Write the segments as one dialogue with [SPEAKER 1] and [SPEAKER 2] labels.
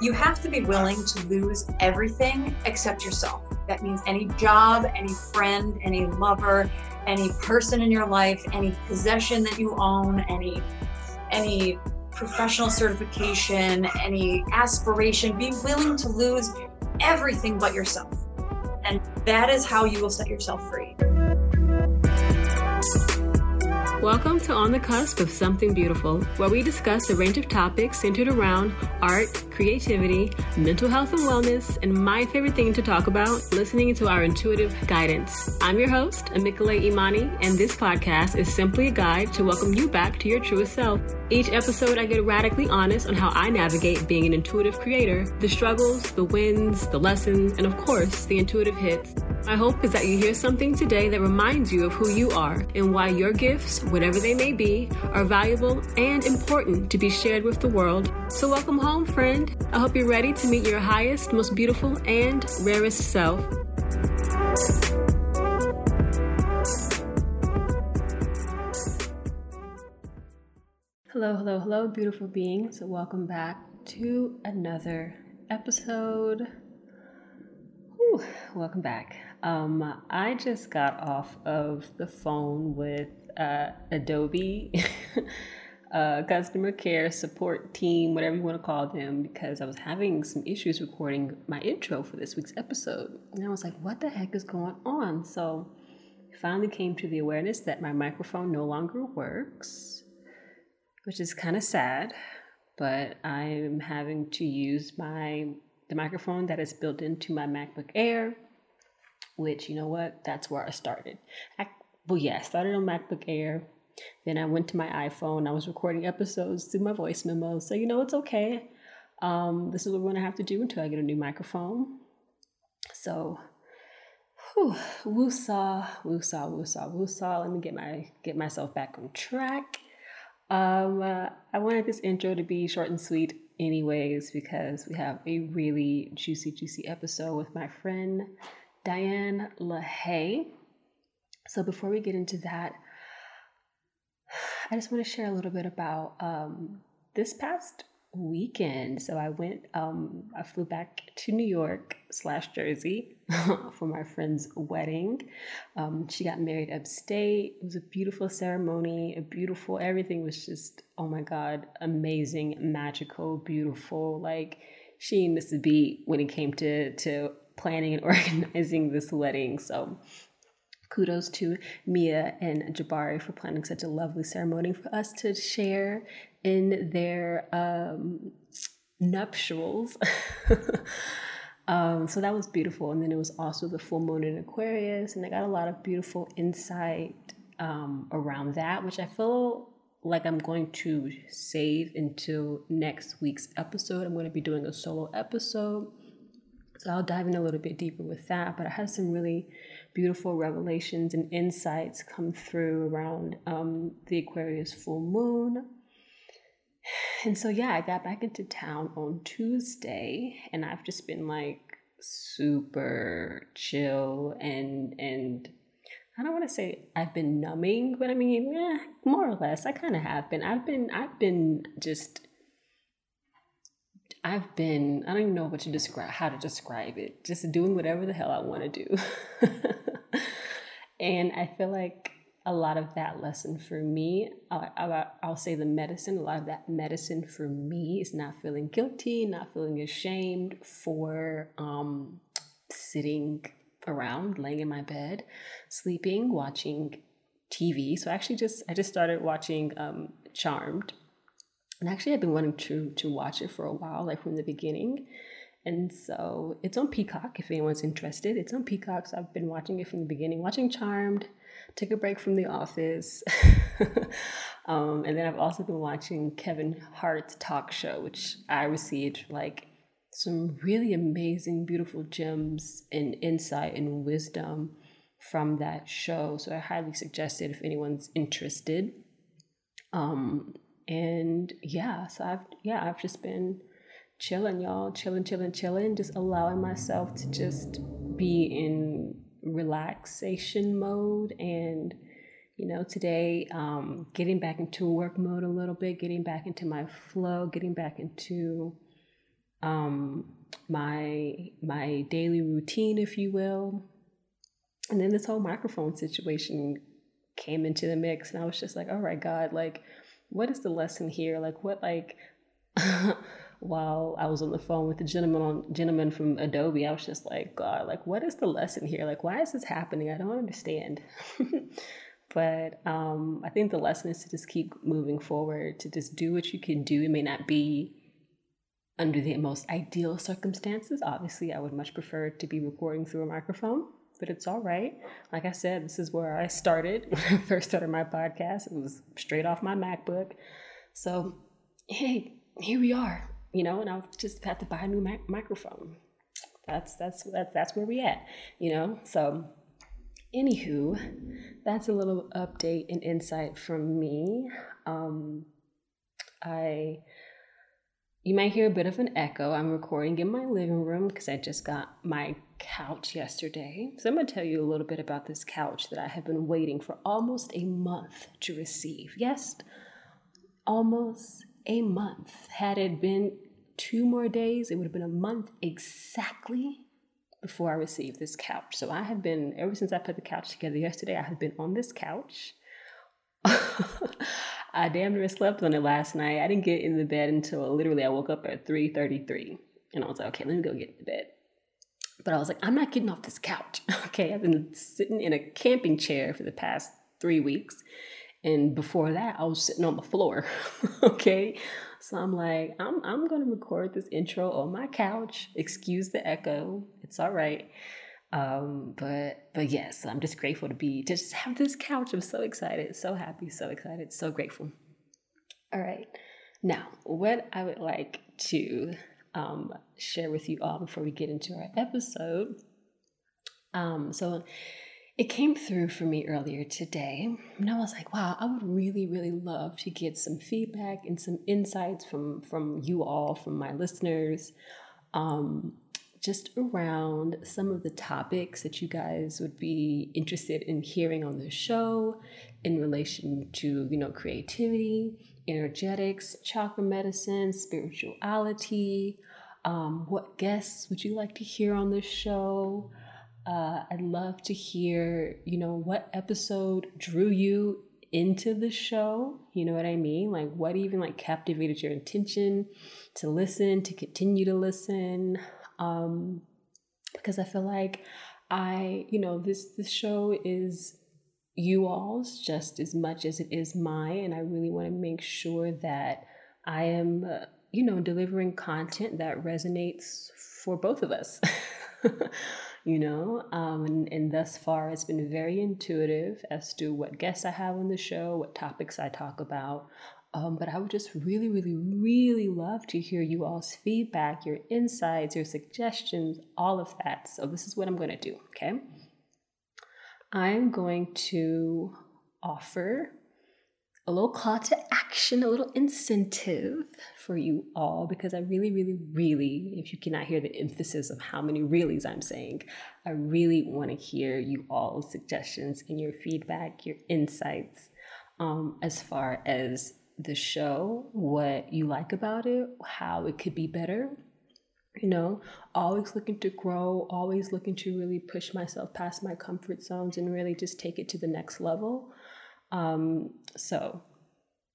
[SPEAKER 1] You have to be willing to lose everything except yourself. That means any job, any friend, any lover, any person in your life, any possession that you own, any any professional certification, any aspiration, be willing to lose everything but yourself. And that is how you will set yourself free.
[SPEAKER 2] Welcome to On the Cusp of Something Beautiful, where we discuss a range of topics centered around art, creativity, mental health and wellness, and my favorite thing to talk about, listening to our intuitive guidance. I'm your host, Amikale Imani, and this podcast is simply a guide to welcome you back to your truest self. Each episode, I get radically honest on how I navigate being an intuitive creator, the struggles, the wins, the lessons, and of course, the intuitive hits. My hope is that you hear something today that reminds you of who you are and why your gifts, whatever they may be, are valuable and important to be shared with the world. So, welcome home, friend. I hope you're ready to meet your highest, most beautiful, and rarest self. Hello, hello, hello, beautiful beings. Welcome back to another episode. Whew, welcome back. Um, I just got off of the phone with uh, Adobe uh, customer care support team, whatever you want to call them, because I was having some issues recording my intro for this week's episode. And I was like, what the heck is going on? So I finally came to the awareness that my microphone no longer works, which is kind of sad, but I'm having to use my the microphone that is built into my MacBook Air, which you know what? That's where I started. I, well, yeah, I started on MacBook Air then I went to my iPhone. I was recording episodes through my voice memo. So, you know, it's okay. Um, this is what we're going to have to do until I get a new microphone. So, whew, woosah, woosah, woosah, woosah. Let me get my get myself back on track. Um, uh, I wanted this intro to be short and sweet, anyways, because we have a really juicy, juicy episode with my friend Diane LaHaye. So before we get into that, I just want to share a little bit about um, this past weekend. So I went, um, I flew back to New York slash Jersey for my friend's wedding. Um, she got married upstate. It was a beautiful ceremony, a beautiful, everything was just, oh my God, amazing, magical, beautiful. Like she missed a beat when it came to, to planning and organizing this wedding. So kudos to Mia and Jabari for planning such a lovely ceremony for us to share in their um, nuptials. um, so that was beautiful. And then it was also the full moon in Aquarius, and I got a lot of beautiful insight um, around that, which I feel like I'm going to save until next week's episode. I'm going to be doing a solo episode. So I'll dive in a little bit deeper with that. But I had some really beautiful revelations and insights come through around um, the Aquarius full moon. And so, yeah, I got back into town on Tuesday, and I've just been like super chill and and I don't want to say I've been numbing, but I mean, yeah, more or less, I kind of have been. I've been, I've been just I've been, I don't even know what to describe, how to describe it, just doing whatever the hell I want to do. and I feel like a lot of that lesson for me, I, will say the medicine, a lot of that medicine for me is not feeling guilty, not feeling ashamed for um, sitting around, laying in my bed, sleeping, watching TV. So I actually just, I just started watching um, Charmed and actually I've been wanting to to watch it for a while, like from the beginning. And so it's on Peacock if anyone's interested. It's on Peacock, so I've been watching it from the beginning, watching Charmed, took a break from The Office. um, and then I've also been watching Kevin Hart's talk show, which I received like some really amazing, beautiful gems and insight and wisdom from that show. So I highly suggest it if anyone's interested. Um, and yeah, so I've yeah, I've just been chilling, y'all, chilling, chilling, chilling, just allowing myself to just be in relaxation mode and you know today um, getting back into work mode a little bit getting back into my flow getting back into um, my my daily routine, if you will. And then this whole microphone situation came into the mix, and I was just like, "All right, God, like, what is the lesson here? Like, what like." while I was on the phone with the gentleman on gentleman from Adobe, I was just like, God, like what is the lesson here? Like why is this happening? I don't understand. but um, I think the lesson is to just keep moving forward, to just do what you can do. It may not be under the most ideal circumstances. Obviously, I would much prefer to be recording through a microphone, but it's all right. Like I said, this is where I started when I first started my podcast. It was straight off my MacBook. So, hey, here we are, you know, and I'll just have to buy a new mac- microphone. That's that's that's that's where we at, you know. So, anywho, that's a little update and insight from me. Um, I you might hear a bit of an echo. I'm recording in my living room because I just got my couch yesterday. So I'm going to tell you a little bit about this couch that I have been waiting for almost a month to receive. Yes, almost a month. Had it been two more days, it would have been a month exactly before I received this couch. So I have been, ever since I put the couch together yesterday, I have been on this couch. I damn near slept on it last night. I didn't get in the bed until literally I woke up at 3:33. And I was like, okay, let me go get in the bed. But I was like, I'm not getting off this couch. Okay, I've been sitting in a camping chair for the past three weeks. And before that, I was sitting on the floor. okay. So I'm like, I'm I'm gonna record this intro on my couch. Excuse the echo. It's all right. Um, but but yes, I'm just grateful to be to just have this couch. I'm so excited, so happy, so excited, so grateful. All right. Now, what I would like to um, share with you all before we get into our episode. Um, so it came through for me earlier today, and I was like, wow, I would really, really love to get some feedback and some insights from from you all, from my listeners. Um, just around some of the topics that you guys would be interested in hearing on the show in relation to, you know, creativity, energetics, chakra medicine, spirituality. Um, what guests would you like to hear on the show? Uh, I'd love to hear, you know, what episode drew you into the show. You know what I mean? Like, what even like captivated your attention to listen, to continue to listen? Um, because I feel like I, you know, this this show is you all's just as much as it is mine, and I really want to make sure that I am, uh, you know, delivering content that resonates for both of us. you know, um, and, and thus far it's been very intuitive as to what guests I have on the show, what topics I talk about. Um, but I would just really, really, really love to hear you all's feedback, your insights, your suggestions, all of that. So, this is what I'm going to do, okay? I'm going to offer a little call to action, a little incentive for you all because I really, really, really, if you cannot hear the emphasis of how many reallys I'm saying, I really want to hear you all's suggestions and your feedback, your insights um, as far as the show, what you like about it, how it could be better. You know, always looking to grow, always looking to really push myself past my comfort zones and really just take it to the next level. Um, so,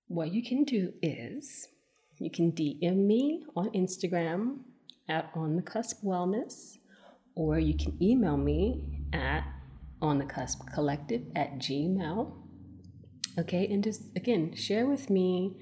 [SPEAKER 2] what you can do is you can DM me on Instagram at On the Cusp Wellness, or you can email me at On the Cusp Collective at gmail okay and just again share with me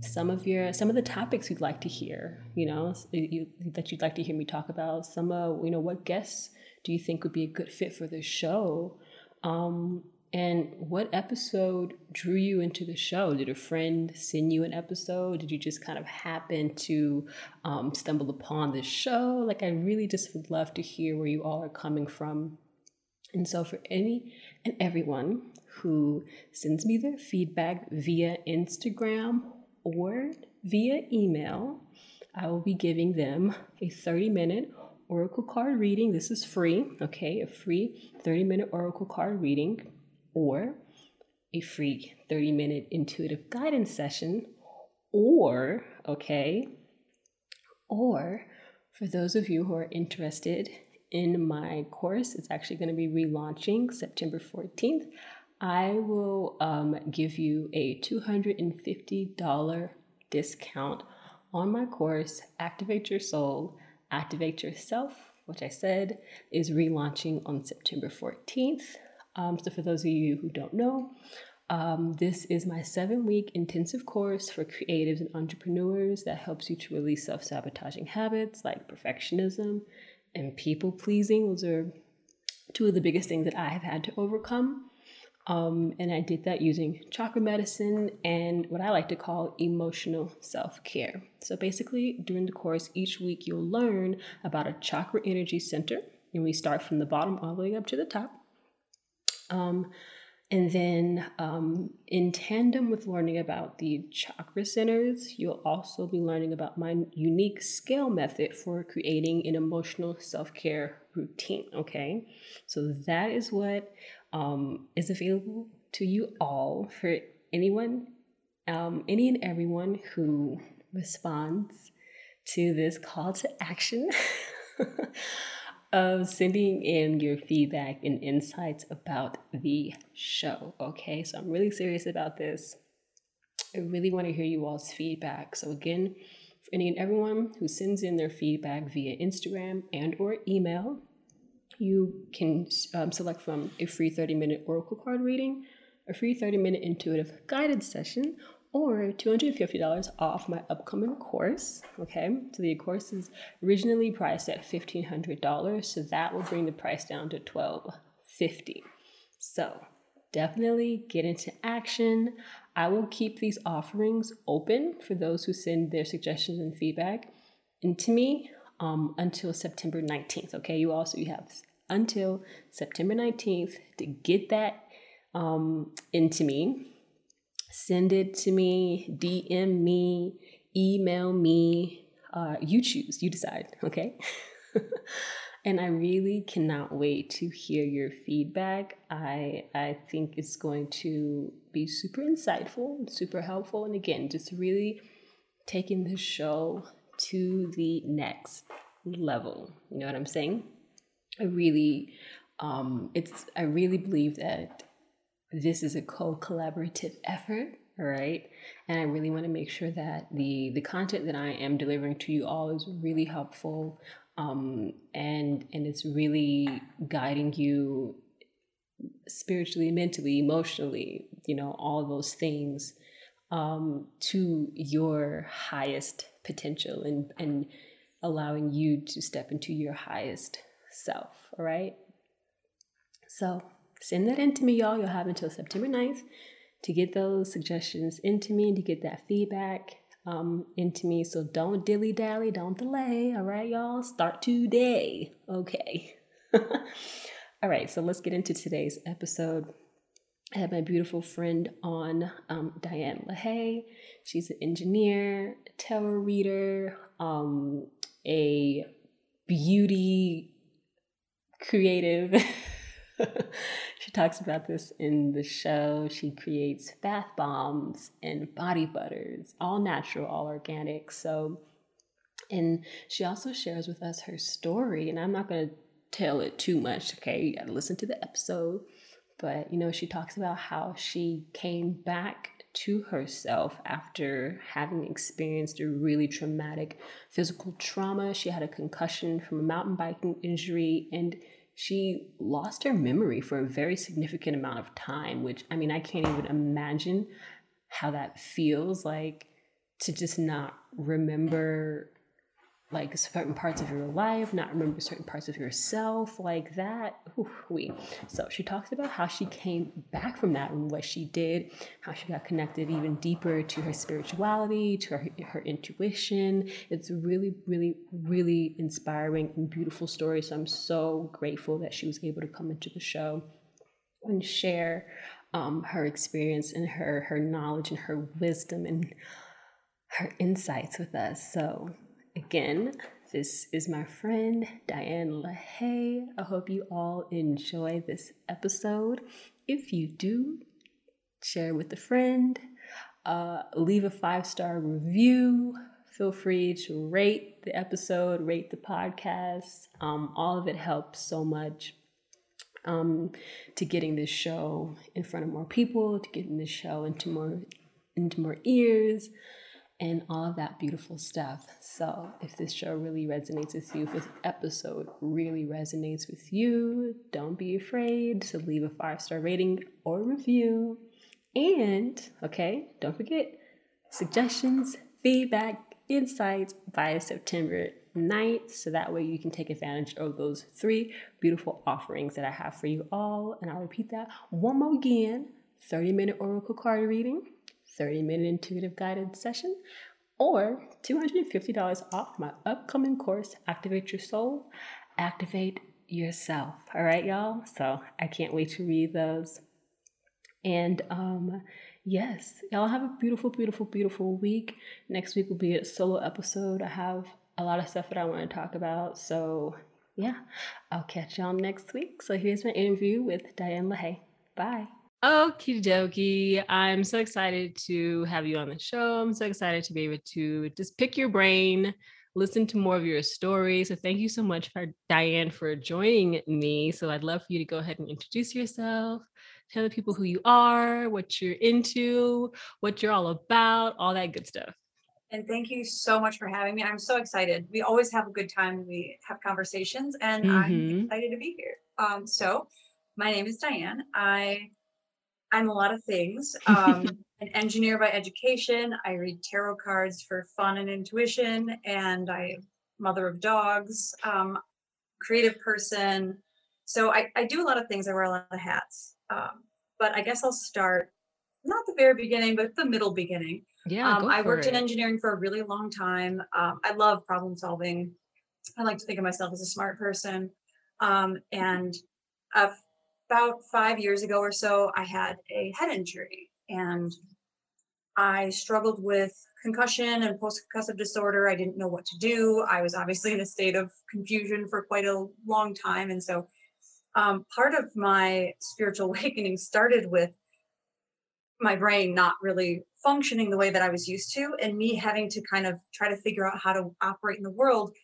[SPEAKER 2] some of your some of the topics you'd like to hear you know you, that you'd like to hear me talk about. Some of you know what guests do you think would be a good fit for the show? Um, and what episode drew you into the show? Did a friend send you an episode? Did you just kind of happen to um, stumble upon this show? Like i really just would love to hear where you all are coming from and so for any and everyone who sends me their feedback via Instagram or via email, I will be giving them a 30 minute oracle card reading. This is free, okay? A free 30 minute oracle card reading or a free 30 minute intuitive guidance session or, okay, Or for those of you who are interested in my course, it's actually going to be relaunching September 14th. I will um, give you a $250 discount on my course, Activate Your Soul, Activate Yourself, which I said is relaunching on September 14th. Um, so, for those of you who don't know, um, this is my seven week intensive course for creatives and entrepreneurs that helps you to release self sabotaging habits like perfectionism and people pleasing. Those are two of the biggest things that I have had to overcome. Um, and I did that using chakra medicine and what I like to call emotional self care. So basically, during the course, each week you'll learn about a chakra energy center, and we start from the bottom all the way up to the top. Um, and then, um, in tandem with learning about the chakra centers, you'll also be learning about my unique scale method for creating an emotional self care routine. Okay, so that is what um, is available to you all for anyone, um, any and everyone who responds to this call to action. of sending in your feedback and insights about the show. Okay, so I'm really serious about this. I really want to hear you all's feedback. So again, for any and everyone who sends in their feedback via Instagram and or email, you can um, select from a free 30 minute oracle card reading, a free 30 minute intuitive guided session, or $250 off my upcoming course. Okay, so the course is originally priced at $1,500, so that will bring the price down to 1,250. So definitely get into action. I will keep these offerings open for those who send their suggestions and feedback into me um, until September 19th. Okay, you also you have until September 19th to get that um, into me send it to me, DM me, email me. Uh, you choose, you decide, okay? and I really cannot wait to hear your feedback. I I think it's going to be super insightful, super helpful, and again, just really taking the show to the next level. You know what I'm saying? I really, um, it's I really believe that this is a co-collaborative effort right? And i really want to make sure that the the content that i am delivering to you all is really helpful um, and and it's really guiding you spiritually mentally emotionally you know all those things um, to your highest potential and and allowing you to step into your highest self all right? So Send that in to me, y'all. You'll have until September 9th to get those suggestions into me and to get that feedback um, into me. So don't dilly dally, don't delay. All right, y'all. Start today. Okay. all right, so let's get into today's episode. I have my beautiful friend on, um, Diane LaHaye. She's an engineer, a tarot reader, um, a beauty creative. she talks about this in the show. She creates bath bombs and body butters, all natural, all organic. So, and she also shares with us her story. And I'm not going to tell it too much, okay? You got to listen to the episode. But, you know, she talks about how she came back to herself after having experienced a really traumatic physical trauma. She had a concussion from a mountain biking injury and she lost her memory for a very significant amount of time, which I mean, I can't even imagine how that feels like to just not remember like certain parts of your life, not remember certain parts of yourself, like that. we. So she talks about how she came back from that and what she did, how she got connected even deeper to her spirituality, to her, her intuition. It's really, really, really inspiring and beautiful story. So I'm so grateful that she was able to come into the show and share um, her experience and her her knowledge and her wisdom and her insights with us. So Again, this is my friend Diane LaHaye. I hope you all enjoy this episode. If you do, share with a friend, uh, leave a five star review. Feel free to rate the episode, rate the podcast. Um, all of it helps so much um, to getting this show in front of more people, to getting this show into more into more ears, and all that beautiful stuff. So, if this show really resonates with you, if this episode really resonates with you, don't be afraid to leave a five star rating or review. And, okay, don't forget suggestions, feedback, insights by September 9th. So that way you can take advantage of those three beautiful offerings that I have for you all. And I'll repeat that one more again 30 minute Oracle card reading 30 minute intuitive guided session, or $250 off my upcoming course, Activate Your Soul, Activate Yourself. All right, y'all? So I can't wait to read those. And um, yes, y'all have a beautiful, beautiful, beautiful week. Next week will be a solo episode. I have a lot of stuff that I want to talk about. So yeah, I'll catch y'all next week. So here's my interview with Diane LaHaye. Bye. Okie dokie. I'm so excited to have you on the show. I'm so excited to be able to just pick your brain, listen to more of your story. So thank you so much for Diane for joining me. So I'd love for you to go ahead and introduce yourself, tell the people who you are, what you're into, what you're all about, all that good stuff.
[SPEAKER 1] And thank you so much for having me. I'm so excited. We always have a good time when we have conversations, and mm-hmm. I'm excited to be here. Um, so, my name is Diane. I I'm a lot of things. Um, an engineer by education. I read tarot cards for fun and intuition, and I mother of dogs, um, creative person. So I, I do a lot of things. I wear a lot of hats. Um, but I guess I'll start not the very beginning, but the middle beginning.
[SPEAKER 2] Yeah, um,
[SPEAKER 1] I worked it. in engineering for a really long time. Um, I love problem solving. I like to think of myself as a smart person. Um, and I've about five years ago or so, I had a head injury and I struggled with concussion and post concussive disorder. I didn't know what to do. I was obviously in a state of confusion for quite a long time. And so, um, part of my spiritual awakening started with my brain not really functioning the way that I was used to, and me having to kind of try to figure out how to operate in the world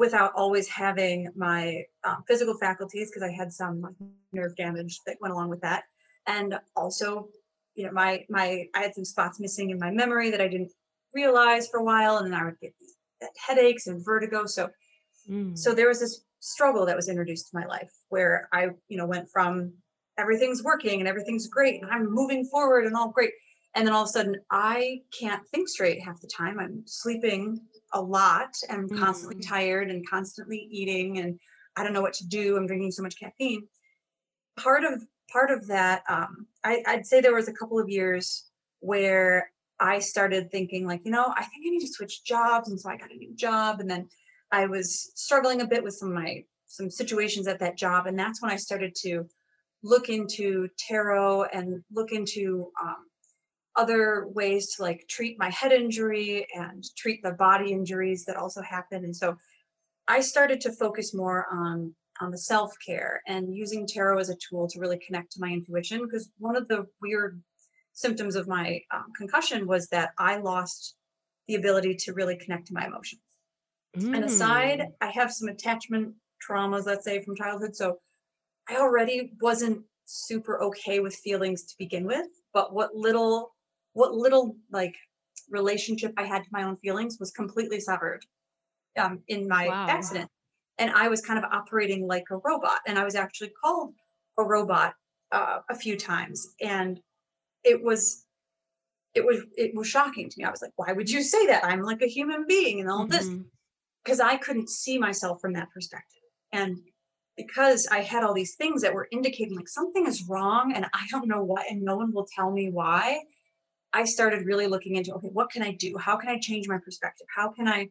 [SPEAKER 1] without always having my um, physical faculties because I had some like, nerve damage that went along with that, and also, you know, my my I had some spots missing in my memory that I didn't realize for a while, and then I would get these headaches and vertigo. So, mm. so there was this struggle that was introduced to my life where I, you know, went from everything's working and everything's great and I'm moving forward and all great. And then all of a sudden, I can't think straight half the time. I'm sleeping a lot and mm-hmm. constantly mm. tired and constantly eating and I don't know what to do. I'm drinking so much caffeine. Part of part of that, um, I, I'd say there was a couple of years where I started thinking like, you know, I think I need to switch jobs, and so I got a new job, and then I was struggling a bit with some of my some situations at that job, and that's when I started to look into tarot and look into um, other ways to like treat my head injury and treat the body injuries that also happen and so i started to focus more on on the self-care and using tarot as a tool to really connect to my intuition because one of the weird symptoms of my um, concussion was that i lost the ability to really connect to my emotions mm. and aside i have some attachment traumas let's say from childhood so i already wasn't super okay with feelings to begin with but what little what little like relationship I had to my own feelings was completely severed um, in my wow. accident. And I was kind of operating like a robot. And I was actually called a robot uh, a few times. And it was it was it was shocking to me. I was like, why would you say that? I'm like a human being and all mm-hmm. this. Because I couldn't see myself from that perspective. And because I had all these things that were indicating like something is wrong and I don't know what, and no one will tell me why I started really looking into okay, what can I do? How can I change my perspective? How can I?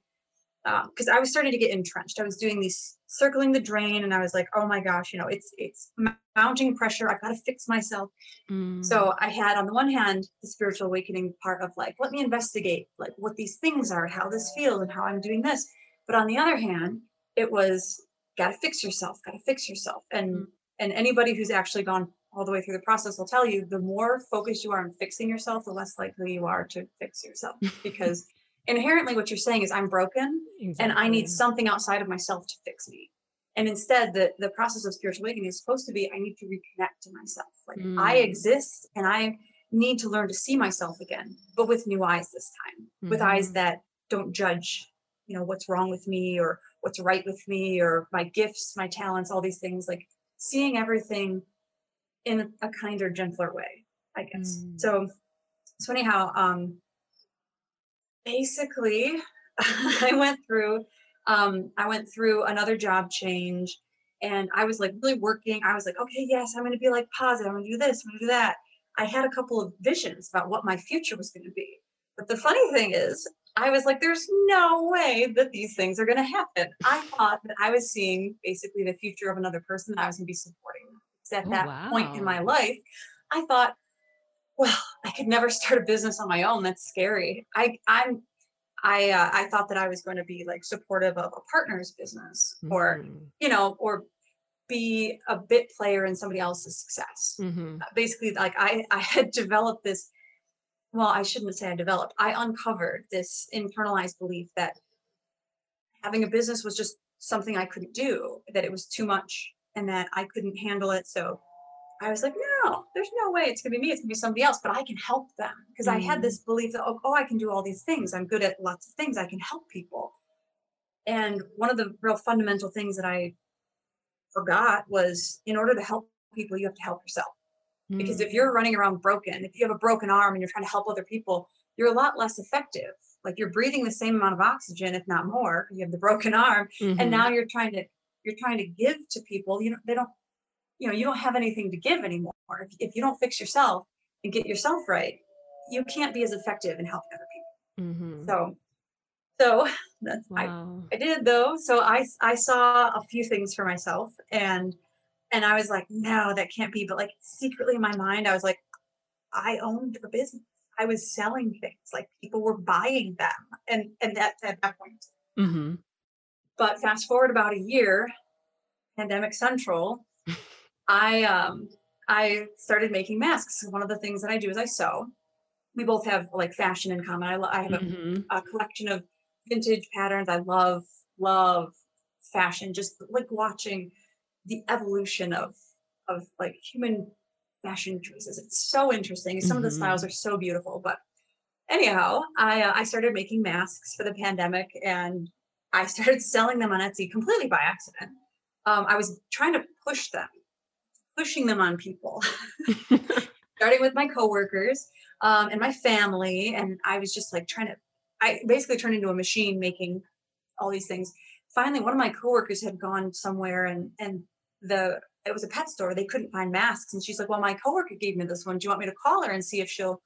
[SPEAKER 1] Because um, I was starting to get entrenched. I was doing these circling the drain, and I was like, oh my gosh, you know, it's it's mounting pressure. I've got to fix myself. Mm. So I had on the one hand the spiritual awakening part of like, let me investigate like what these things are, how this feels, and how I'm doing this. But on the other hand, it was got to fix yourself, got to fix yourself, and mm. and anybody who's actually gone all the way through the process will tell you the more focused you are on fixing yourself, the less likely you are to fix yourself because inherently what you're saying is I'm broken exactly. and I need something outside of myself to fix me. And instead, the, the process of spiritual awakening is supposed to be I need to reconnect to myself. Like mm. I exist and I need to learn to see myself again, but with new eyes this time, mm-hmm. with eyes mm-hmm. that don't judge, you know, what's wrong with me or what's right with me or my gifts, my talents, all these things, like seeing everything in a kinder, gentler way, I guess. Mm. So, so anyhow, um, basically, I went through, um, I went through another job change, and I was like really working. I was like, okay, yes, I'm going to be like positive. I'm going to do this. I'm going to do that. I had a couple of visions about what my future was going to be. But the funny thing is, I was like, there's no way that these things are going to happen. I thought that I was seeing basically the future of another person that I was going to be supporting. At oh, that wow. point in my life, I thought, well, I could never start a business on my own. That's scary. I, I'm, I, uh, I thought that I was going to be like supportive of a partner's business, mm-hmm. or you know, or be a bit player in somebody else's success. Mm-hmm. Uh, basically, like I, I had developed this well, I shouldn't say I developed, I uncovered this internalized belief that having a business was just something I couldn't do, that it was too much and that I couldn't handle it. So I was like, no, there's no way it's going to be me. It's going to be somebody else, but I can help them because mm. I had this mm. belief that, oh, oh, I can do all these things. I'm good at lots of things. I can help people. And one of the real fundamental things that I forgot was in order to help people, you have to help yourself. Because if mm. you're running around broken, if you have a broken arm and you're trying to help other people, you're a lot less effective. Like you're breathing the same amount of oxygen, if not more. You have the broken arm, mm-hmm. and now you're trying to you're trying to give to people. You know they don't, you know, you don't have anything to give anymore. If, if you don't fix yourself and get yourself right, you can't be as effective in helping other people. Mm-hmm. So, so that's wow. I I did though. So I I saw a few things for myself and and I was like, no, that can't be. But like secretly in my mind, I was like, I owned a business. I was selling things. Like people were buying them. And and that at that point. Mm-hmm. But fast forward about a year, pandemic central, I um I started making masks. One of the things that I do is I sew. We both have like fashion in common. I, I have mm-hmm. a, a collection of vintage patterns. I love love fashion. Just like watching the evolution of of like human fashion choices. It's so interesting. Some mm-hmm. of the styles mm-hmm. are so beautiful. But anyhow, I uh, I started making masks for the pandemic, and I started selling them on Etsy completely by accident. Um, I was trying to push them, pushing them on people, starting with my coworkers um, and my family, and I was just like trying to. I basically turned into a machine making all these things finally one of my coworkers had gone somewhere and and the it was a pet store they couldn't find masks and she's like well my coworker gave me this one do you want me to call her and see if she'll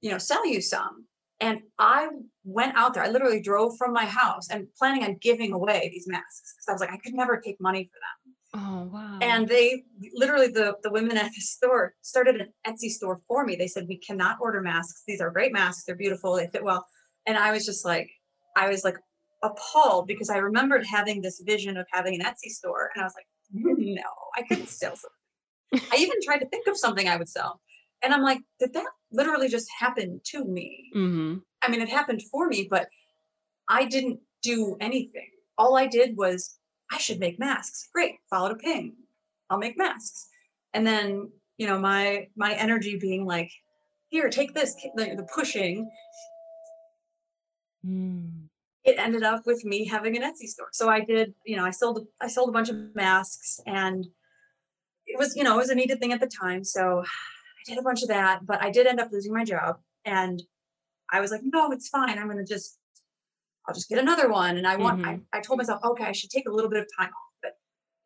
[SPEAKER 1] you know sell you some and i went out there i literally drove from my house and planning on giving away these masks because i was like i could never take money for them oh wow and they literally the the women at the store started an etsy store for me they said we cannot order masks these are great masks they're beautiful they fit well and i was just like i was like appalled because I remembered having this vision of having an Etsy store. And I was like, no, I couldn't sell something. I even tried to think of something I would sell. And I'm like, did that literally just happened to me? Mm-hmm. I mean, it happened for me, but I didn't do anything. All I did was, I should make masks. Great, followed a ping. I'll make masks. And then, you know, my my energy being like, here, take this, the, the pushing. Mm it ended up with me having an Etsy store. So I did, you know, I sold I sold a bunch of masks and it was, you know, it was a needed thing at the time. So I did a bunch of that, but I did end up losing my job and I was like, no, it's fine. I'm gonna just I'll just get another one. And I want mm-hmm. I, I told myself, okay, I should take a little bit of time off. But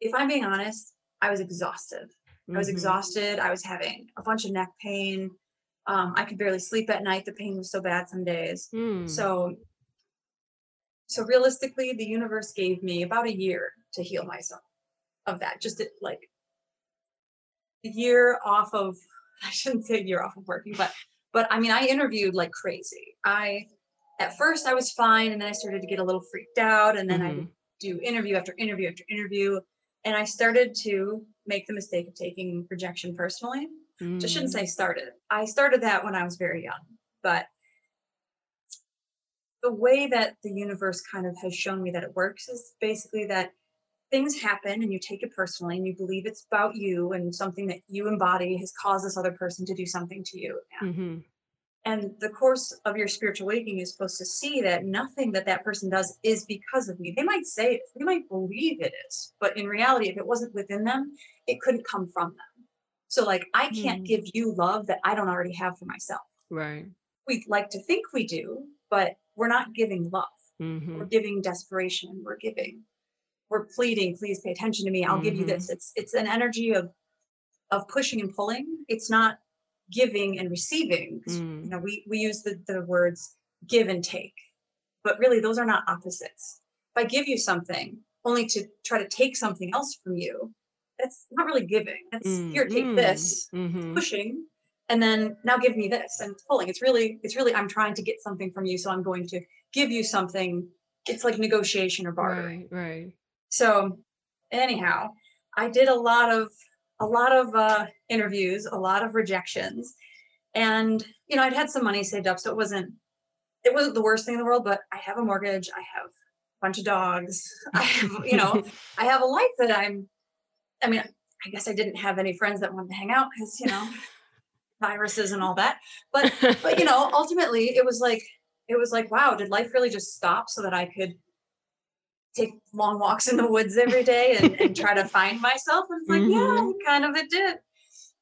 [SPEAKER 1] if I'm being honest, I was exhausted. Mm-hmm. I was mm-hmm. exhausted. I was having a bunch of neck pain. Um, I could barely sleep at night. The pain was so bad some days. Mm. So so realistically the universe gave me about a year to heal myself of that just like a year off of i shouldn't say year off of working but but i mean i interviewed like crazy i at first i was fine and then i started to get a little freaked out and then mm-hmm. i do interview after interview after interview and i started to make the mistake of taking rejection personally mm. just shouldn't say started i started that when i was very young but the way that the universe kind of has shown me that it works is basically that things happen and you take it personally and you believe it's about you and something that you embody has caused this other person to do something to you. And,
[SPEAKER 2] Mm-hmm.
[SPEAKER 1] and the course of your spiritual awakening is supposed to see that nothing that that person does is because of me. They might say it, they might believe it is, but in reality, if it wasn't within them, it couldn't come from them. So, like, I can't
[SPEAKER 2] Mm.
[SPEAKER 1] give you love that I don't already have for myself.
[SPEAKER 2] Right.
[SPEAKER 1] We like to think we do, but we're not giving love
[SPEAKER 2] Mm-hmm.
[SPEAKER 1] we're giving desperation we're giving we're pleading please pay attention to me i'll give you
[SPEAKER 2] Mhm.
[SPEAKER 1] this it's it's an energy of of pushing and pulling it's not giving and receiving.
[SPEAKER 2] Mm.
[SPEAKER 1] you know we we use the, the words give and take but really those are not opposites if i give you something only to try to take something else from you that's not really giving that's here take this
[SPEAKER 2] Mm-hmm.
[SPEAKER 1] pushing and then now give me this and it's pulling it's really it's really i'm trying to get something from you so i'm going to give you something it's like negotiation or bartering
[SPEAKER 2] Right. Right.
[SPEAKER 1] So anyhow i did a lot of a lot of uh, interviews a lot of rejections. And you know i'd had some money saved up so it wasn't it wasn't the worst thing in the world but i have a mortgage i have a bunch of dogs i have you know i have a life that i'm i mean i guess i didn't have any friends that wanted to hang out because you know viruses and all that. But but you know ultimately it was like it was like wow did life really just stop so that i could take long walks in the woods every day and, and try to find myself and it's like yeah
[SPEAKER 2] Mhm.
[SPEAKER 1] kind of it did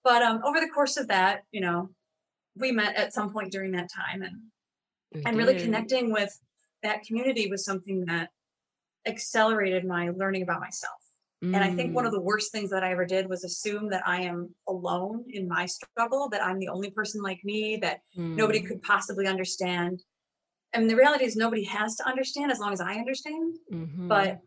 [SPEAKER 1] but um over the course of that you know we met at some point during that time and
[SPEAKER 2] We
[SPEAKER 1] and really connecting with that community was something that accelerated my learning about myself and I think one of
[SPEAKER 2] Mm.
[SPEAKER 1] the worst things that I ever did was assume that I am alone in my struggle, that I'm the only person like me, that nobody
[SPEAKER 2] Mm.
[SPEAKER 1] could possibly understand. And the reality is nobody has to understand as long as I understand.
[SPEAKER 2] Mhm.
[SPEAKER 1] But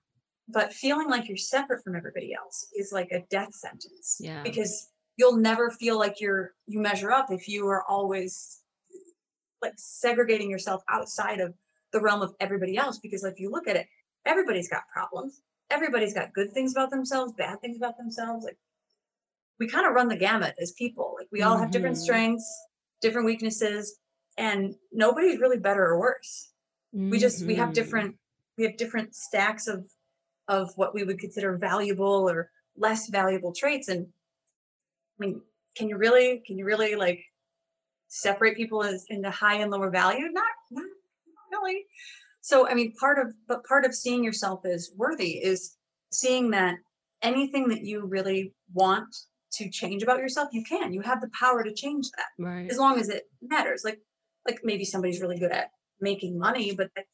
[SPEAKER 1] but feeling like you're separate from everybody else is like a death sentence.
[SPEAKER 2] Yeah.
[SPEAKER 1] Because you'll never feel like you're you measure up if you are always like segregating yourself outside of the realm of everybody else. Because if you look at it, everybody's got problems. Everybody's got good things about themselves, bad things about themselves. Like we kind of run the gamut as people. Like we all have different
[SPEAKER 2] Mhm.
[SPEAKER 1] strengths, different weaknesses, and nobody's really better or worse. We just we have
[SPEAKER 2] Mhm.
[SPEAKER 1] different we have different stacks of of what we would consider valuable or less valuable traits. And I mean, can you really can you really like separate people as into high and lower value? Not not really. So I mean, part of but part of seeing yourself as worthy is seeing that anything that you really want to change about yourself, you can. You have the power to change that
[SPEAKER 2] Right.
[SPEAKER 1] as long as it matters. Like like maybe somebody's really good at making money, but that,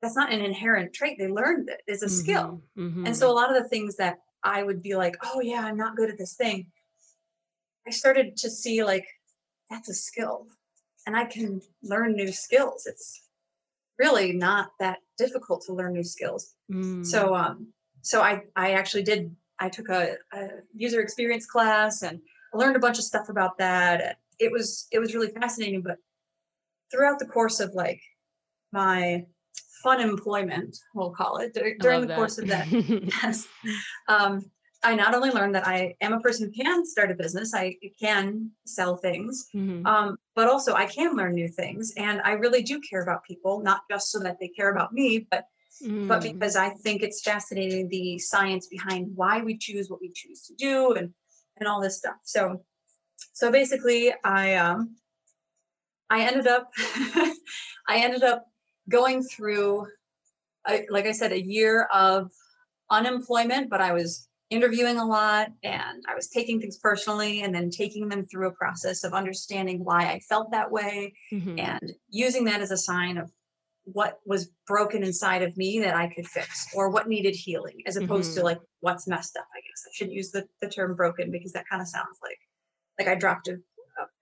[SPEAKER 1] that's not an inherent trait. They learned it. It's a skill.
[SPEAKER 2] Mhm.
[SPEAKER 1] And so a lot of the things that I would be like, oh yeah, I'm not good at this thing. I started to see like that's a skill and I can learn new skills. It's really not that difficult to learn new skills.
[SPEAKER 2] Mm.
[SPEAKER 1] So um so I I actually did I took a, a user experience class and I learned a bunch of stuff about that. It was it was really fascinating, but throughout the course of like my fun employment, we'll call it, dur- during the course of that
[SPEAKER 2] that.
[SPEAKER 1] yes. Um, I not only learned that I am a person who can start a business, I can sell things,
[SPEAKER 2] Mhm.
[SPEAKER 1] um, but also I can learn new things. And I really do care about people, not just so that they care about me, but but
[SPEAKER 2] Mm.
[SPEAKER 1] because I think it's fascinating the science behind why we choose what we choose to do and and all this stuff. So so basically I um I ended up I ended up going through I, like I said a year of unemployment, but I was interviewing a lot and I was taking things personally and then taking them through a process of understanding why I felt that way
[SPEAKER 2] Mhm.
[SPEAKER 1] and using that as a sign of what was broken inside of me that I could fix or what needed healing as opposed to
[SPEAKER 2] Mhm.
[SPEAKER 1] like what's messed up, I guess. I shouldn't use the, the term broken because that kind of sounds like like I dropped a,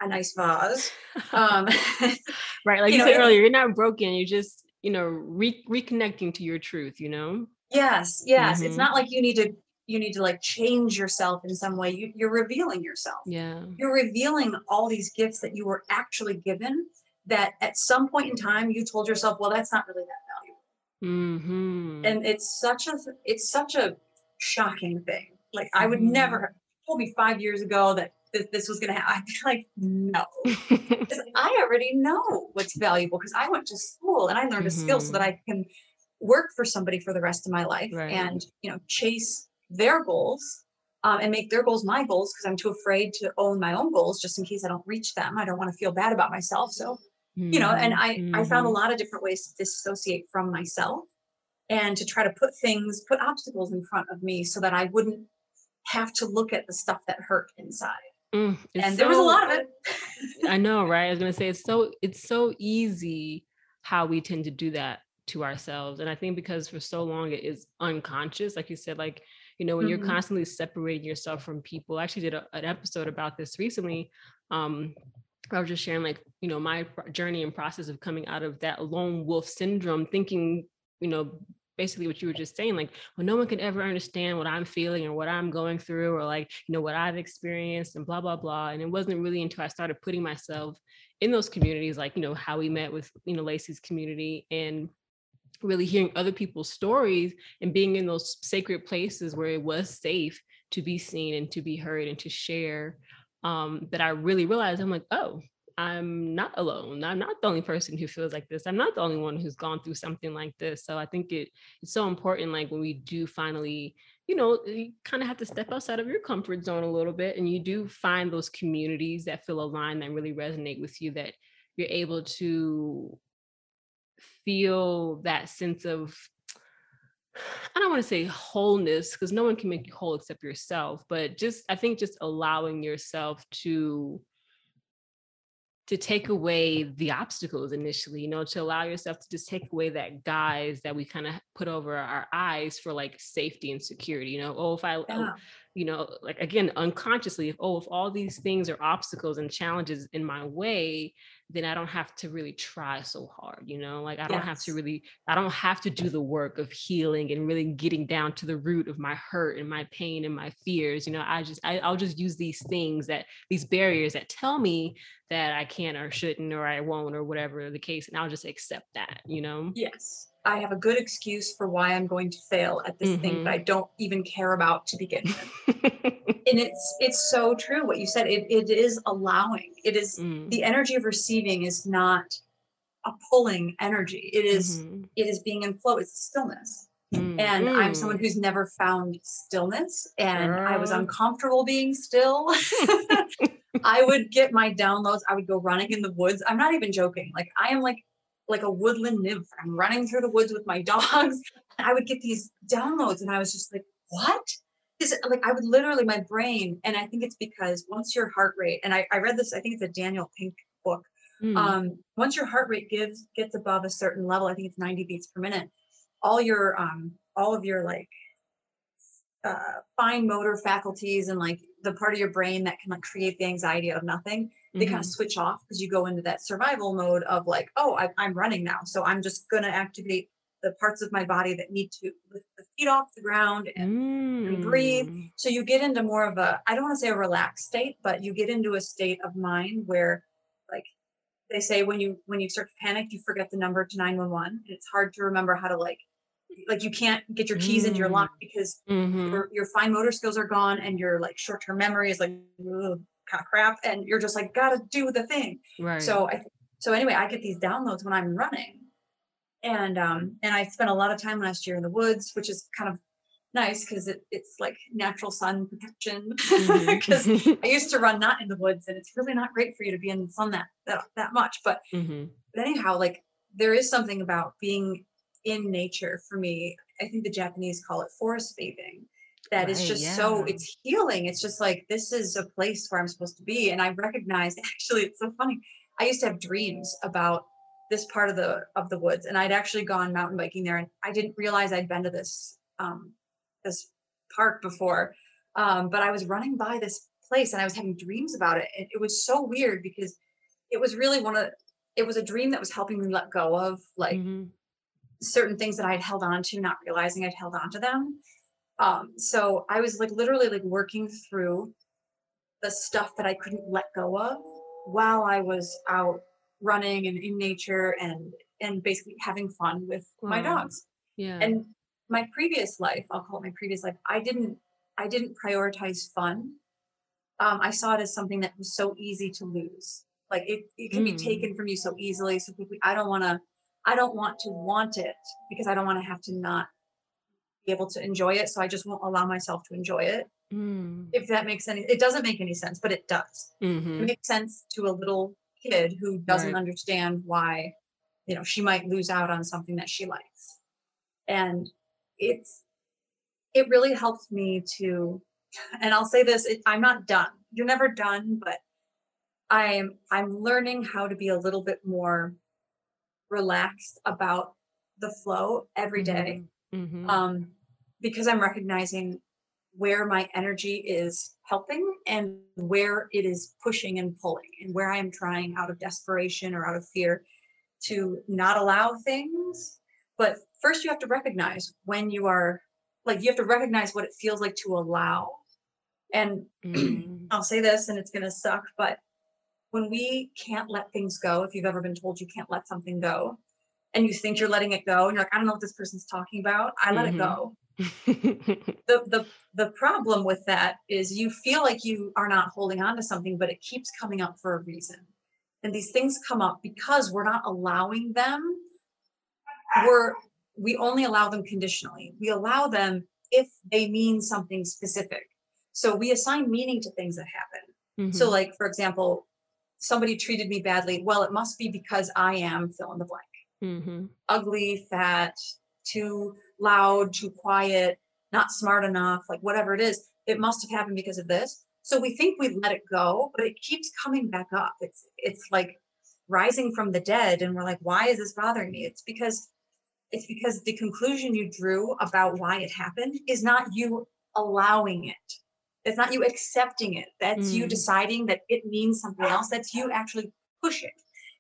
[SPEAKER 1] a, nice vase. Um,
[SPEAKER 2] right. Like
[SPEAKER 1] you know,
[SPEAKER 2] said earlier, you're not broken. You're just, you know, re- reconnecting to your truth, you know?
[SPEAKER 1] yes, yes. It's
[SPEAKER 2] Mhm.
[SPEAKER 1] not like you need to you need to like change yourself in some way. You, you're revealing yourself.
[SPEAKER 2] Yeah.
[SPEAKER 1] You're revealing all these gifts that you were actually given that at some point in time you told yourself, well, that's not really that valuable.
[SPEAKER 2] Mm-hmm.
[SPEAKER 1] and it's such a it's such a shocking thing like i would never
[SPEAKER 2] Mhm.
[SPEAKER 1] have told me five years ago that that this was going to happen. I'd be like, no, because I already know what's valuable because I went to school and I learned mm-hmm. a skill so that mm-hmm. I can work for somebody for the rest of my life right. and, you know, chase their goals um, and make their goals my goals because I'm too afraid to own my own goals just in case I don't reach them. I don't want to feel bad about myself. So, mm-hmm. you know, and I, mm-hmm. I found a mm-hmm. lot of different ways to dissociate from myself and to try to put things, put obstacles in front of me so that I wouldn't have to look at the stuff that hurt inside. Mm, and so, there was a lot of it.
[SPEAKER 2] I know, right? I was gonna say it's so it's so easy how we tend to do that to ourselves. And I think because for so long it is unconscious, like you said, like, you know, when mm-hmm. you're constantly separating yourself from people. I actually did a, an episode about this recently. Um, I was just sharing like, you know, my journey and process of coming out of that lone wolf syndrome, thinking, you know, basically what you were just saying like well no one can ever understand what i'm feeling or what i'm going through or like you know what i've experienced and blah blah blah. And it wasn't really until i started putting myself in those communities like you know how we met with you know lacey's community and really hearing other people's stories and being in those sacred places where it was safe to be seen and to be heard and to share um, that i really realized i'm like oh I'm not alone. I'm not the only person who feels like this. I'm not the only one who's gone through something like this. So I think it it's so important like when we do finally, you know, you kind of have to step outside of your comfort zone a little bit and you do find those communities that feel aligned that really resonate with you that you're able to feel that sense of I don't want to say wholeness because no one can make you whole except yourself, but just I think just allowing yourself to to take away the obstacles initially, you know, to allow yourself to just take away that guise that we kind of put over our eyes for like safety and security, you know, oh, if I, oh, yeah. you know, like again, unconsciously, if, oh, if all these things are obstacles and challenges in my way, then I don't have to really try so hard, you know, like I don't yes. have to really, I don't have to do the work of healing and really getting down to the root of my hurt and my pain and my fears. You know, I just, I, I'll just use these things that, these barriers that tell me that I can't or shouldn't or I won't or whatever the case. And I'll just accept that, you know?
[SPEAKER 1] Yes. I have a good excuse for why I'm going to fail at this mm-hmm. thing that I don't even care about to begin with. and it's it's so true what you said. It it is allowing. It is mm. the energy of receiving is not a pulling energy. It is, mm-hmm. it is being in flow. It's stillness. Mm-hmm. And I'm someone mm. who's never found stillness and I was uncomfortable being still. I would get my downloads. I would go running in the woods. I'm not even joking. Like I am like like a woodland nymph. I'm running through the woods with my dogs. I would get these downloads and I was just like, what? This like I would literally my brain, and I think it's because once your heart rate, and I, I read this, I think it's a Daniel Pink book. Mm. Um, once your heart rate gives gets above a certain level, I think it's 90 beats per minute, all your um all of your like uh, fine motor faculties and like the part of your brain that can like create the anxiety out of nothing they mm-hmm. kind of switch off because you go into that survival mode of like oh I, i'm running now so i'm just going to activate the parts of my body that need to lift the feet off the ground and, mm. and breathe so you get into more of a i don't want to say a relaxed state but you get into a state of mind where like they say when you when you start to panic you forget the number to 911 and it's hard to remember how to like like you can't get your keys mm. into your lock mm. because mm-hmm. your, your fine motor skills are gone and your like short-term memory is like kind of crap and you're just like gotta do the thing right so i so anyway i get these downloads when i'm running and um and i spent a lot of time last year in the woods which is kind of nice because it, it's like natural sun protection because mm-hmm. i used to run not in the woods and it's really not great for you to be in the sun that that, that much but, mm-hmm. but anyhow like there is something about being in nature for me. I think the Japanese call it forest bathing. That right, is just yeah. so it's healing. It's just like this is a place where I'm supposed to be. And I recognize actually it's so funny. I used to have dreams about this part of the of the woods and I'd actually gone mountain biking there and I didn't realize I'd been to this um this park before. Um, but I was running by this place and I was having dreams about it. And it was so weird because it was really one of it was a dream that was helping me let go of like mm-hmm certain things that I'd held on to, not realizing I'd held on to them. Um, so I was like literally like working through the stuff that I couldn't let go of while I was out running and in nature and and basically having fun with wow. my dogs. Yeah. And my previous life, I'll call it my previous life, I didn't I didn't prioritize fun um, I saw it as something that was so easy to lose. Like it, it can be
[SPEAKER 2] Mm.
[SPEAKER 1] taken from you so easily, so quickly. I don't want to, I don't want to want it because I don't want to have to not be able to enjoy it. So I just won't allow myself to enjoy it.
[SPEAKER 2] Mm.
[SPEAKER 1] If that makes any, it doesn't make any sense, but it does. It
[SPEAKER 2] Mhm.
[SPEAKER 1] makes sense to a little kid who doesn't
[SPEAKER 2] Right.
[SPEAKER 1] understand why, you know, she might lose out on something that she likes. And it's, it really helped me to, and I'll say this, it, I'm not done. You're never done, but I'm, I'm learning how to be a little bit more relaxed about the flow every day
[SPEAKER 2] Mhm.
[SPEAKER 1] um, because I'm recognizing where my energy is helping and where it is pushing and pulling, and where I am trying out of desperation or out of fear to not allow things. But first, you have to recognize when you are like, you have to recognize what it feels like to allow. And
[SPEAKER 2] Mm.
[SPEAKER 1] I'll say this, and it's going to suck, but when we can't let things go, if you've ever been told you can't let something go, and you think you're letting it go, and you're like, I don't know what this person's talking about, I let it
[SPEAKER 2] Mhm.
[SPEAKER 1] go. The, the the problem with that is you feel like you are not holding on to something, but it keeps coming up for a reason. And these things come up because we're not allowing them. We're we only allow them conditionally. We allow them if they mean something specific. So we assign meaning to things that happen. So,
[SPEAKER 2] Mhm.
[SPEAKER 1] like, for example, somebody treated me badly. Well, it must be because I am fill in the blank
[SPEAKER 2] Mhm.
[SPEAKER 1] ugly, fat, too loud, too quiet, not smart enough, like whatever it is. It must have happened because of this. So we think we let it go, but it keeps coming back up. It's it's like rising from the dead and we're like why is this bothering me? It's because it's because the conclusion you drew about why it happened is not you allowing it. It's not you accepting it. That's you
[SPEAKER 2] Mm.
[SPEAKER 1] deciding that it means something else. That's you actually pushing.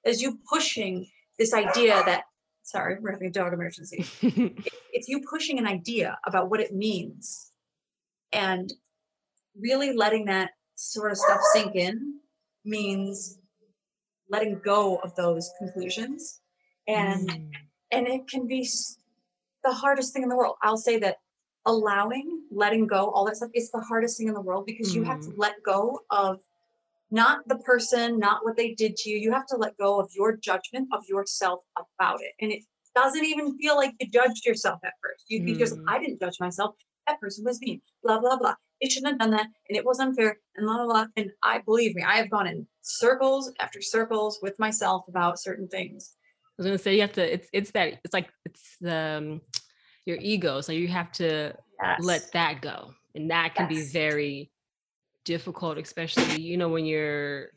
[SPEAKER 1] As you pushing this idea that, sorry, we're having a dog emergency. It's you pushing an idea about what it means and really letting that sort of stuff sink in means letting go of those conclusions. And
[SPEAKER 2] Mm.
[SPEAKER 1] and it can be the hardest thing in the world. I'll say that allowing, letting go, all that stuff is the hardest thing in the world because you have to let go of not the person, not what they did to you. You have to let go of your judgment of yourself about it. And it doesn't even feel like you judged yourself at first. You
[SPEAKER 2] Mm.
[SPEAKER 1] I didn't judge myself. That person was mean, blah, blah, blah. It shouldn't have done that. And it was unfair and blah, blah, blah. And I believe me, I have gone in circles after circles with myself about certain things.
[SPEAKER 2] I was gonna say you have to. It's it's that. It's like it's the um, your ego. So you have to let that go, and that can be very difficult, especially you know when you're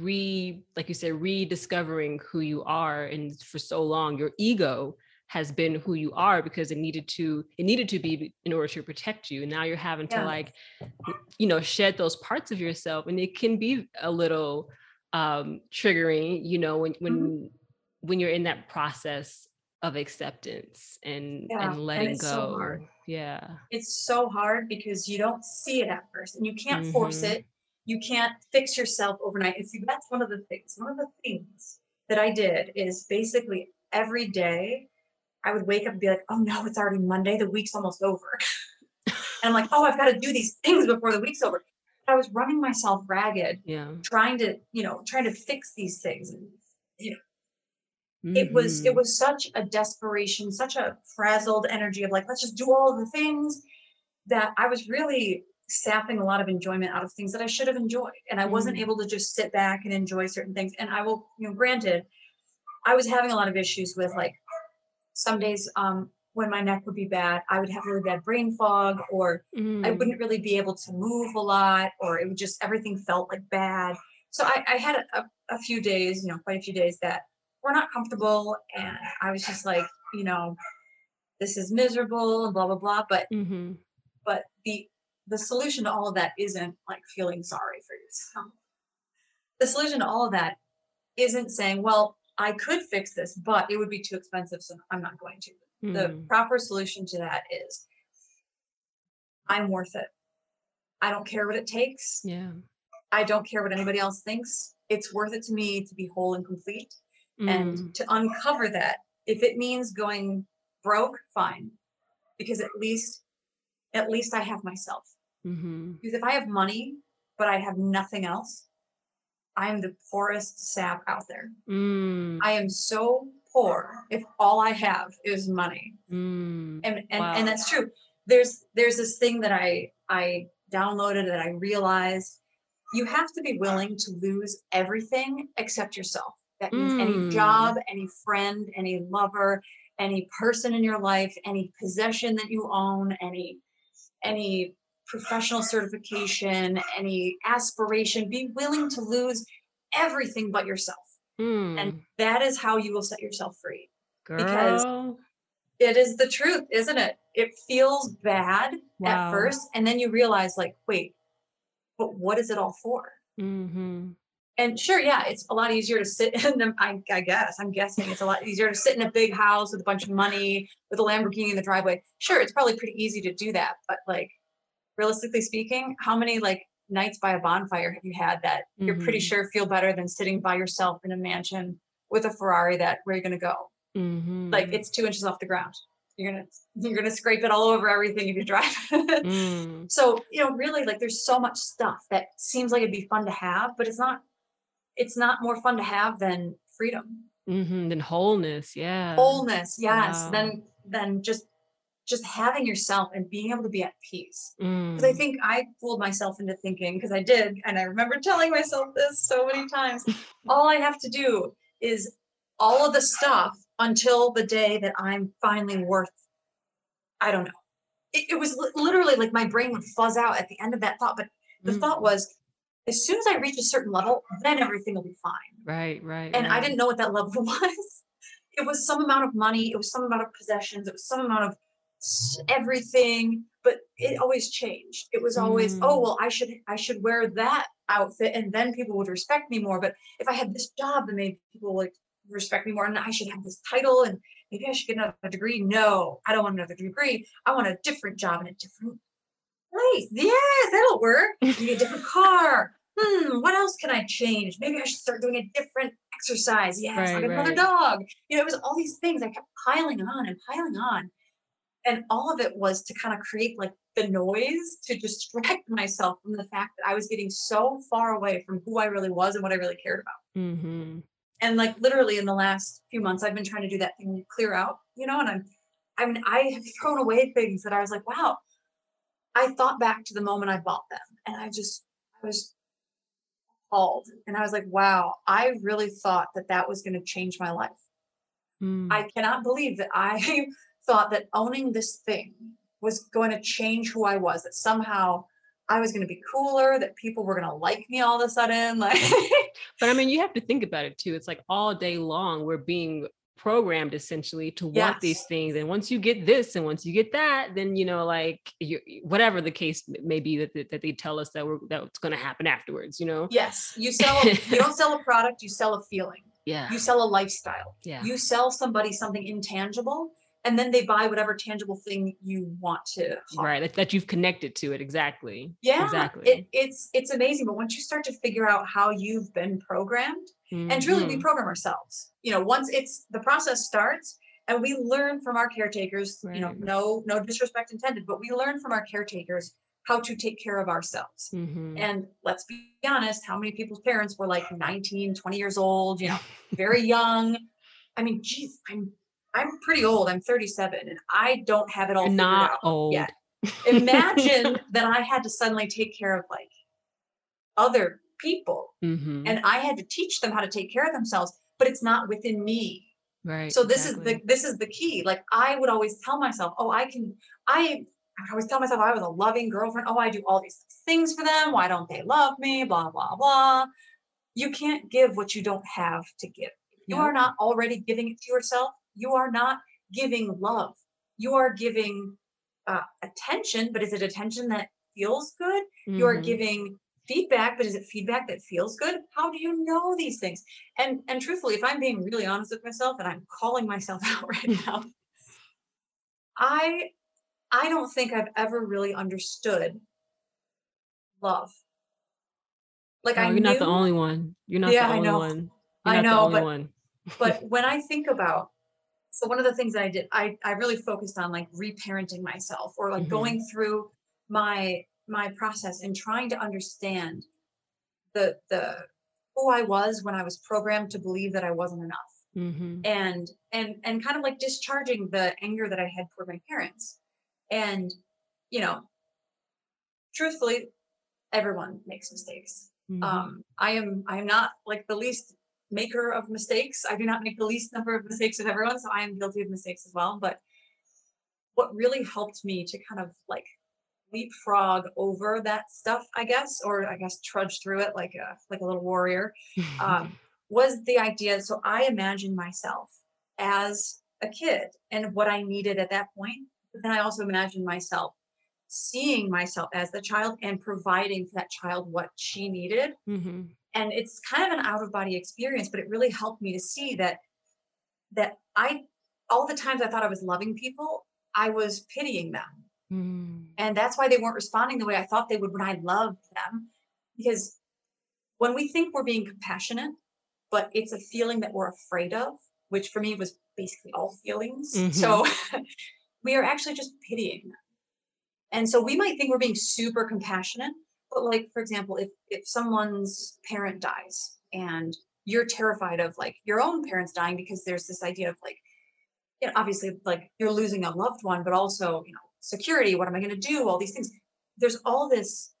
[SPEAKER 2] re like you said rediscovering who you are and for so long your ego has been who you are because it needed to it needed to be in order to protect you and now you're having to
[SPEAKER 1] Yeah.
[SPEAKER 2] like you know shed those parts of yourself and it can be a little um triggering you know when when
[SPEAKER 1] Mm-hmm.
[SPEAKER 2] when you're in that process of acceptance and
[SPEAKER 1] Yeah,
[SPEAKER 2] and
[SPEAKER 1] and
[SPEAKER 2] letting
[SPEAKER 1] it's
[SPEAKER 2] go
[SPEAKER 1] so
[SPEAKER 2] yeah
[SPEAKER 1] it's so hard because you don't see it at first and you can't force
[SPEAKER 2] Mhm.
[SPEAKER 1] it. You can't fix yourself overnight. And see, that's one of the things. One of the things that I did is basically every day I would wake up and be like, oh no, it's already Monday. The week's almost over. and I'm like, oh, I've got to do these things before the week's over. I was running myself ragged,
[SPEAKER 2] yeah
[SPEAKER 1] trying to, you know, trying to fix these things. And you know, it was it
[SPEAKER 2] Mhm.
[SPEAKER 1] was such a desperation such a frazzled energy of like let's just do all the things that i was really sapping a lot of enjoyment out of things that i should have enjoyed and i wasn't
[SPEAKER 2] Mm.
[SPEAKER 1] able to just sit back and enjoy certain things and i will you know granted i was having a lot of issues with like some days um when my neck would be bad i would have really bad brain fog or I
[SPEAKER 2] Mm.
[SPEAKER 1] wouldn't really be able to move a lot, or it would just everything felt like bad. So I, I had a, a few days, you know, quite a few days that were not comfortable, and I was just like, you know, this is miserable and blah blah blah. But
[SPEAKER 2] Mhm.
[SPEAKER 1] but the the solution to all of that isn't like feeling sorry for yourself. The solution to all of that isn't saying, well, I could fix this, but it would be too expensive, so I'm not going to. The
[SPEAKER 2] Mm.
[SPEAKER 1] proper solution to that is I'm worth it. I don't care what it takes.
[SPEAKER 2] yeah
[SPEAKER 1] I don't care what anybody else thinks. It's worth it to me to be whole and complete and
[SPEAKER 2] Mm.
[SPEAKER 1] to uncover that. If it means going broke, fine. Because at least at least I have myself.
[SPEAKER 2] Mhm.
[SPEAKER 1] Because if I have money, but I have nothing else, I am the poorest sap out there.
[SPEAKER 2] Mm,
[SPEAKER 1] I am so poor if all I have is money.
[SPEAKER 2] mm,
[SPEAKER 1] And and,
[SPEAKER 2] Wow.
[SPEAKER 1] and that's true. There's there's this thing that I I downloaded that I realized you have to be willing to lose everything except yourself. That means
[SPEAKER 2] Mm.
[SPEAKER 1] any job, any friend, any lover, any person in your life, any possession that you own, any any professional certification, any aspiration, be willing to lose everything but yourself.
[SPEAKER 2] mm.
[SPEAKER 1] And that is how you will set yourself free.
[SPEAKER 2] Girl,
[SPEAKER 1] because It is the truth, isn't it? It feels bad
[SPEAKER 2] Wow.
[SPEAKER 1] at first, and then you realize, like, wait, but what is it all for?
[SPEAKER 2] hmm
[SPEAKER 1] And sure, yeah, it's a lot easier to sit in them. I, I guess I'm guessing it's a lot easier to sit in a big house with a bunch of money with a Lamborghini in the driveway. Sure, it's probably pretty easy to do that, but like, realistically speaking, how many like nights by a bonfire have you had that you're pretty
[SPEAKER 2] Mhm.
[SPEAKER 1] sure feel better than sitting by yourself in a mansion with a Ferrari that where you're gonna go?
[SPEAKER 2] hmm
[SPEAKER 1] Like it's two inches off the ground. You're gonna you're gonna scrape it all over everything if you drive.
[SPEAKER 2] mm,
[SPEAKER 1] so you know really like there's so much stuff that seems like it'd be fun to have but it's not it's not more fun to have than freedom
[SPEAKER 2] hmm Then wholeness, yeah.
[SPEAKER 1] wholeness yes
[SPEAKER 2] Wow.
[SPEAKER 1] than than just just having yourself and being able to be at peace
[SPEAKER 2] Mm,
[SPEAKER 1] because i think i fooled myself into thinking because i did and i remember telling myself this so many times all i have to do is all of the stuff until the day that i'm finally worth i don't know it, it was li- literally like my brain would fuzz out at the end of that thought but the
[SPEAKER 2] Mm.
[SPEAKER 1] thought was as soon as i reach a certain level then everything will be fine.
[SPEAKER 2] Right, right.
[SPEAKER 1] and i didn't know what that level was. It was some amount of money it was some amount of possessions it was some amount of everything but it always changed. It was always oh
[SPEAKER 2] Mm.
[SPEAKER 1] well i should i should wear that outfit and then people would respect me more but if i had this job then maybe people would respect me more and i should have this title and maybe i should get another degree. No i don't want another degree. I want a different job and a different place yes that'll work. Maybe a different car. Hmm what else can i change? Maybe i should start doing a different exercise. Yes i'll
[SPEAKER 2] Right,
[SPEAKER 1] get another
[SPEAKER 2] right.
[SPEAKER 1] dog. You know it was all these things. I kept piling on and piling on. And all of it was to kind of create like the noise to distract myself from the fact that i was getting so far away from who i really was and what i really cared about.
[SPEAKER 2] Mhm.
[SPEAKER 1] and like literally in the last few months i've been trying to do that thing clear out you know and i'm i mean i have thrown away things that i was like wow i thought back to the moment i bought them and i just i was appalled and i was like wow i really thought that that was going to change my life
[SPEAKER 2] Mm.
[SPEAKER 1] i cannot believe that i thought that owning this thing was going to change who i was that somehow i was going to be cooler that people were going to like me all of a sudden like
[SPEAKER 2] But I mean, you have to think about it too. It's like all day long we're being programmed essentially to want these things, and once you get this, and once you get that, then you know, like you, whatever the case may be that that that they tell us that we're that's going to happen afterwards. You know?
[SPEAKER 1] yes you sell you don't sell a product you sell a feeling
[SPEAKER 2] Yeah.
[SPEAKER 1] you sell a lifestyle
[SPEAKER 2] Yeah.
[SPEAKER 1] you sell somebody something intangible and then they buy whatever tangible thing you want to hawk.
[SPEAKER 2] Right. That, that you've connected to it exactly.
[SPEAKER 1] yeah
[SPEAKER 2] Exactly.
[SPEAKER 1] it, it's it's amazing but once you start to figure out how you've been programmed and truly we
[SPEAKER 2] Mhm.
[SPEAKER 1] program ourselves you know once it's the process starts and we learn from our caretakers you know no no disrespect intended but we learn from our caretakers how to take care of ourselves
[SPEAKER 2] Mhm.
[SPEAKER 1] and let's be honest how many people's parents were like 19 20 years old you know very young i mean geez i'm i'm pretty old i'm 37 and i don't have it all figured
[SPEAKER 2] not
[SPEAKER 1] out
[SPEAKER 2] old.
[SPEAKER 1] yet imagine that i had to suddenly take care of like other people
[SPEAKER 2] Mhm.
[SPEAKER 1] and i had to teach them how to take care of themselves but it's not within me
[SPEAKER 2] Right.
[SPEAKER 1] so this is the this is the key like i would always tell myself oh i can i I would always tell myself I was a loving girlfriend. Oh, I do all these things for them. Why don't they love me? Blah, blah, blah. You can't give what you don't have to give. You
[SPEAKER 2] Yeah.
[SPEAKER 1] are not already giving it to yourself, you are not giving love. You are giving uh, attention, but is it attention that feels good? You are
[SPEAKER 2] Mhm.
[SPEAKER 1] giving feedback, but is it feedback that feels good? How do you know these things? And and truthfully, if I'm being really honest with myself and I'm calling myself out right now, I I don't think I've ever really understood love. Like
[SPEAKER 2] Oh,
[SPEAKER 1] I
[SPEAKER 2] you're not the only one. You're not
[SPEAKER 1] Yeah,
[SPEAKER 2] the
[SPEAKER 1] I
[SPEAKER 2] only
[SPEAKER 1] know.
[SPEAKER 2] one.
[SPEAKER 1] I
[SPEAKER 2] You're not
[SPEAKER 1] know,
[SPEAKER 2] the only
[SPEAKER 1] but-
[SPEAKER 2] one.
[SPEAKER 1] but when I think about so one of the things that I did, I I really focused on like reparenting myself or like
[SPEAKER 2] Mhm.
[SPEAKER 1] going through my my process and trying to understand the the who I was when I was programmed to believe that I wasn't enough. Mm-hmm. And and and kind of like discharging the anger that I had toward my parents. And you know, truthfully, everyone makes mistakes. Mm-hmm. Um, I am I am not like the least maker of mistakes. I do not make the least number of mistakes of everyone, so I am guilty of mistakes as well. But what really helped me to kind of like leapfrog over that stuff, I guess, or I guess trudge through it like a like a little warrior, um, was the idea. So I imagined myself as a kid and what I needed at that point. But then I also imagined myself seeing myself as the child and providing for that child what she needed. Mm-hmm. And it's kind of an out of body experience, but it really helped me to see that that I all the times I thought I was loving people, I was pitying them. Mm. And that's why they weren't responding the way I thought they would when I loved them. Because when we think we're being compassionate, but it's a feeling that we're afraid of, which for me was basically all feelings. Mm-hmm. So we are actually just pitying them. And so we might think we're being super compassionate, but like for example, if if someone's parent dies and you're terrified of like your own parents dying because there's this idea of like you know, obviously like you're losing a loved one, but also, you know, security, what am I going to do? All these things. There's all this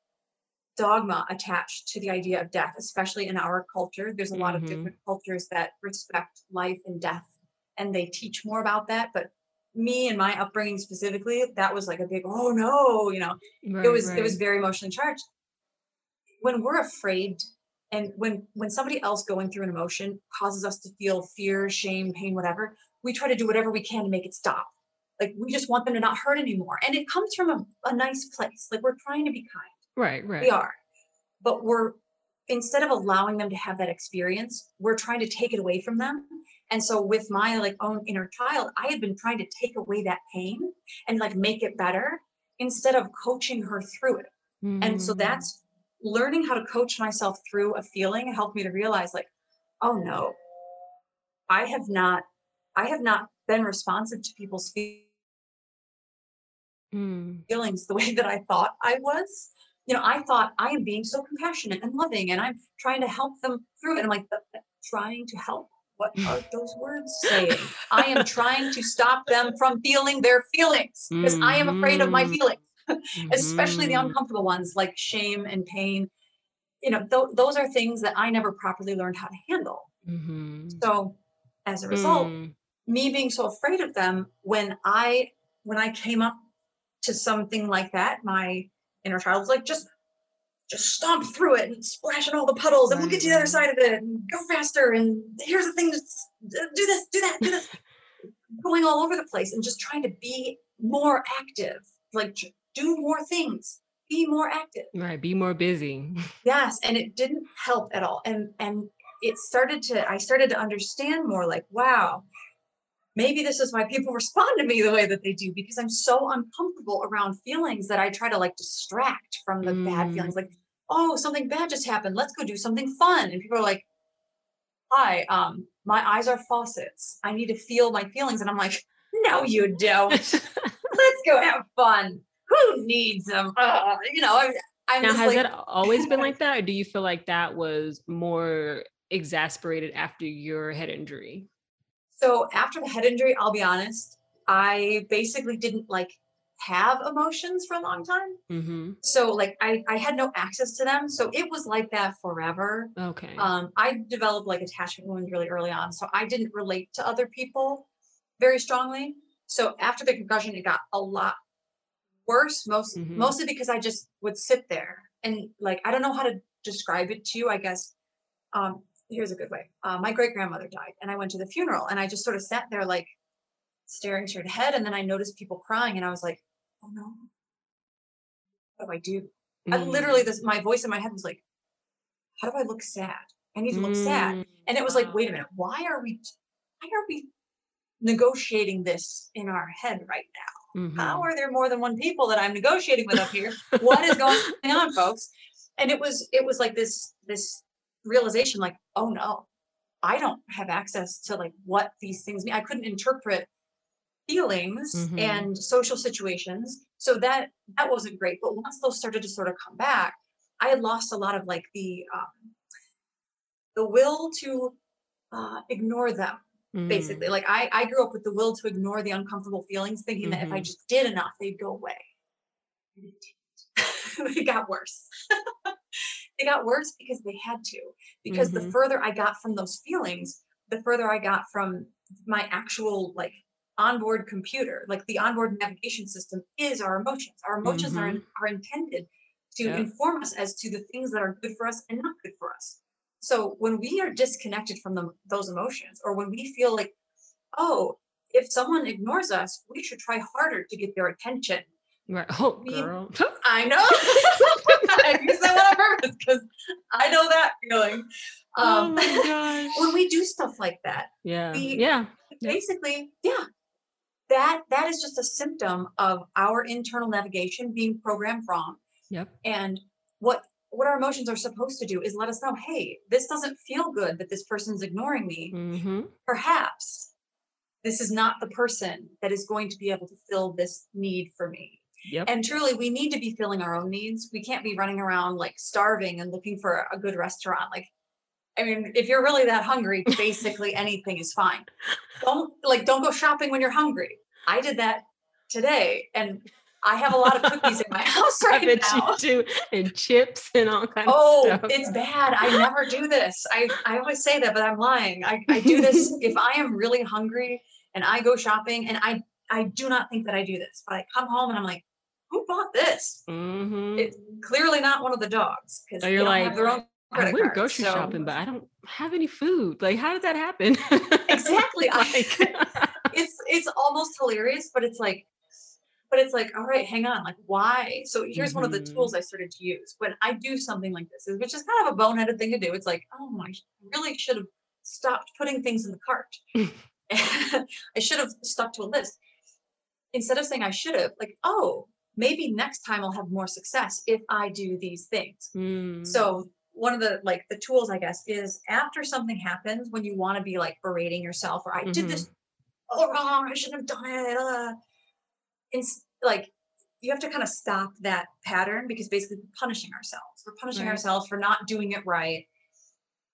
[SPEAKER 1] dogma attached to the idea of death, especially in our culture. There's a mm-hmm. lot of mm-hmm. different cultures that respect life and death and they teach more about that. But me and my upbringing specifically, that was like a big, oh no, you know, right, it was, right. it was very emotionally charged. When we're afraid and when when somebody else going through an emotion causes us to feel fear, shame, pain, whatever, we try to do whatever we can to make it stop. Like we just want them to not hurt anymore. And it comes from a, a nice place. Like we're trying to be kind.
[SPEAKER 2] Right, right.
[SPEAKER 1] We are. But we're instead of allowing them to have that experience, we're trying to take it away from them. And so with my like own inner child, I had been trying to take away that pain and like make it better instead of coaching her through it. Mm-hmm. And so mm. that's learning how to coach myself through a feeling helped me to realize like, oh no, I have not, I have not been responsive to people's mm. feelings the way that I thought I was you know, I thought I am being so compassionate and loving and I'm trying to help them through it. I'm like, trying to help. What are those words saying? I am trying to stop them from feeling their feelings because. I am afraid of my mm-hmm. feelings, mm-hmm. especially the mm-hmm. uncomfortable ones like shame and pain. You know, th- those are things that I never properly learned how to handle. Mm-hmm. So, as a result, mm. me being so afraid of them, when I when I came up to something like that, my inner child was like, just just stomp through it and splash in all the puddles and we'll get to the other side of it and go faster and here's the thing just do this do that do this going all over the place and just trying to be more active like do more things be more active
[SPEAKER 2] right be more busy
[SPEAKER 1] yes and it didn't help at all and and it started to i started to understand more like wow maybe this is why people respond to me the way that they do because I'm so uncomfortable around feelings that I try to like distract from the mm. bad feelings. Like, oh, something bad just happened. Let's go do something fun. And people are like, hi, um, my eyes are faucets. I need to feel my feelings. And I'm like, no, you don't. Let's go have fun. Who needs them? Uh, you know, I'm,
[SPEAKER 2] I'm now, has like, it always been like that? Or do you feel like that was more exasperated after your head injury?
[SPEAKER 1] So after the head injury, I'll be honest, I basically didn't like have emotions for a long time. Mm-hmm. So like I, I had no access to them. So it was like that forever.
[SPEAKER 2] Okay.
[SPEAKER 1] Um, I developed like attachment wounds really early on. So I didn't relate to other people very strongly. So after the concussion, it got a lot worse, most mm-hmm. mostly because I just would sit there and like I don't know how to describe it to you. I guess um, here's a good way. Uh, my great grandmother died, and I went to the funeral, and I just sort of sat there like staring straight ahead, and then I noticed people crying, and I was like, "Oh no, what do I do?" Mm. I literally, this my voice in my head was like, "How do I look sad? I need to look mm. sad." And it was like, "Wait a minute, why are we, why are we negotiating this in our head right now? Mm-hmm. How are there more than one people that I'm negotiating with up here? what is going on, folks?" And it was, it was like this, this realization like oh no i don't have access to like what these things mean i couldn't interpret feelings
[SPEAKER 2] Mhm.
[SPEAKER 1] and social situations. So that that wasn't great. But once those started to sort of come back, I had lost a lot of like the um, the will to uh, ignore them. Basically,
[SPEAKER 2] Mm.
[SPEAKER 1] like I I grew up with the will to ignore the uncomfortable feelings, thinking that if I
[SPEAKER 2] Mhm.
[SPEAKER 1] just did enough, they'd go away. And They got worse. they got worse because they had to. Because the
[SPEAKER 2] Mhm.
[SPEAKER 1] further I got from those feelings, the further I got from my actual like onboard computer. Like the onboard navigation system is our emotions. Our emotions are
[SPEAKER 2] Mhm.
[SPEAKER 1] are intended to
[SPEAKER 2] Yep.
[SPEAKER 1] inform us as to the things that are good for us and not good for us. So when we are disconnected from them, those emotions, or when we feel like, oh, if someone ignores us, we should try harder to get their attention.
[SPEAKER 2] Right. Oh,
[SPEAKER 1] We-
[SPEAKER 2] girl.
[SPEAKER 1] I know. I used that on purpose because I know that feeling.
[SPEAKER 2] oh
[SPEAKER 1] Um,
[SPEAKER 2] my gosh.
[SPEAKER 1] when we do stuff like that,
[SPEAKER 2] yeah.
[SPEAKER 1] the-
[SPEAKER 2] yeah.
[SPEAKER 1] Basically, yeah, that that is just a symptom of our internal navigation being programmed wrong.
[SPEAKER 2] Yep.
[SPEAKER 1] And what what our emotions are supposed to do is let us know, hey, this doesn't feel good that this person's ignoring me.
[SPEAKER 2] Mm-hmm.
[SPEAKER 1] Perhaps this is not the person that is going to be able to fill this need for me.
[SPEAKER 2] Yep.
[SPEAKER 1] And truly, we need to be filling our own needs. We can't be running around like starving and looking for a good restaurant. Like, I mean, if you're really that hungry, basically anything is fine. Don't like, don't go shopping when you're hungry. I did that today, and I have a lot of cookies in my house right I
[SPEAKER 2] bet
[SPEAKER 1] now.
[SPEAKER 2] you do. And chips and all kinds
[SPEAKER 1] Oh,
[SPEAKER 2] of stuff.
[SPEAKER 1] Oh, it's bad. I never do this. I, I always say that, but I'm lying. I, I do this if I am really hungry and I go shopping and I I do not think that I do this, but I come home and I'm like, who bought this?
[SPEAKER 2] mm-hmm.
[SPEAKER 1] It's clearly not one of the dogs because they
[SPEAKER 2] you're
[SPEAKER 1] don't
[SPEAKER 2] like,
[SPEAKER 1] have their own
[SPEAKER 2] I
[SPEAKER 1] cards,
[SPEAKER 2] grocery
[SPEAKER 1] so-
[SPEAKER 2] shopping, but I don't have any food. Like, how did that happen?
[SPEAKER 1] Exactly.
[SPEAKER 2] Like,
[SPEAKER 1] it's it's almost hilarious, but it's like, but it's like, all right, hang on, like why? So here's one of the
[SPEAKER 2] Mhm.
[SPEAKER 1] tools I started to use when I do something like this, which is kind of a boneheaded thing to do. It's like, oh my, I really should have stopped putting things in the cart. I should have stuck to a list instead of saying I should have. Like, oh, maybe next time I'll have more success if I do these things.
[SPEAKER 2] Mm,
[SPEAKER 1] So one of the like the tools I guess is after something happens when you want to be like berating yourself or I did this all wrong, I shouldn't have done it. Uh, it's like you have to kind of stop that pattern because basically we're punishing ourselves. We're punishing
[SPEAKER 2] Right.
[SPEAKER 1] ourselves for not doing it right.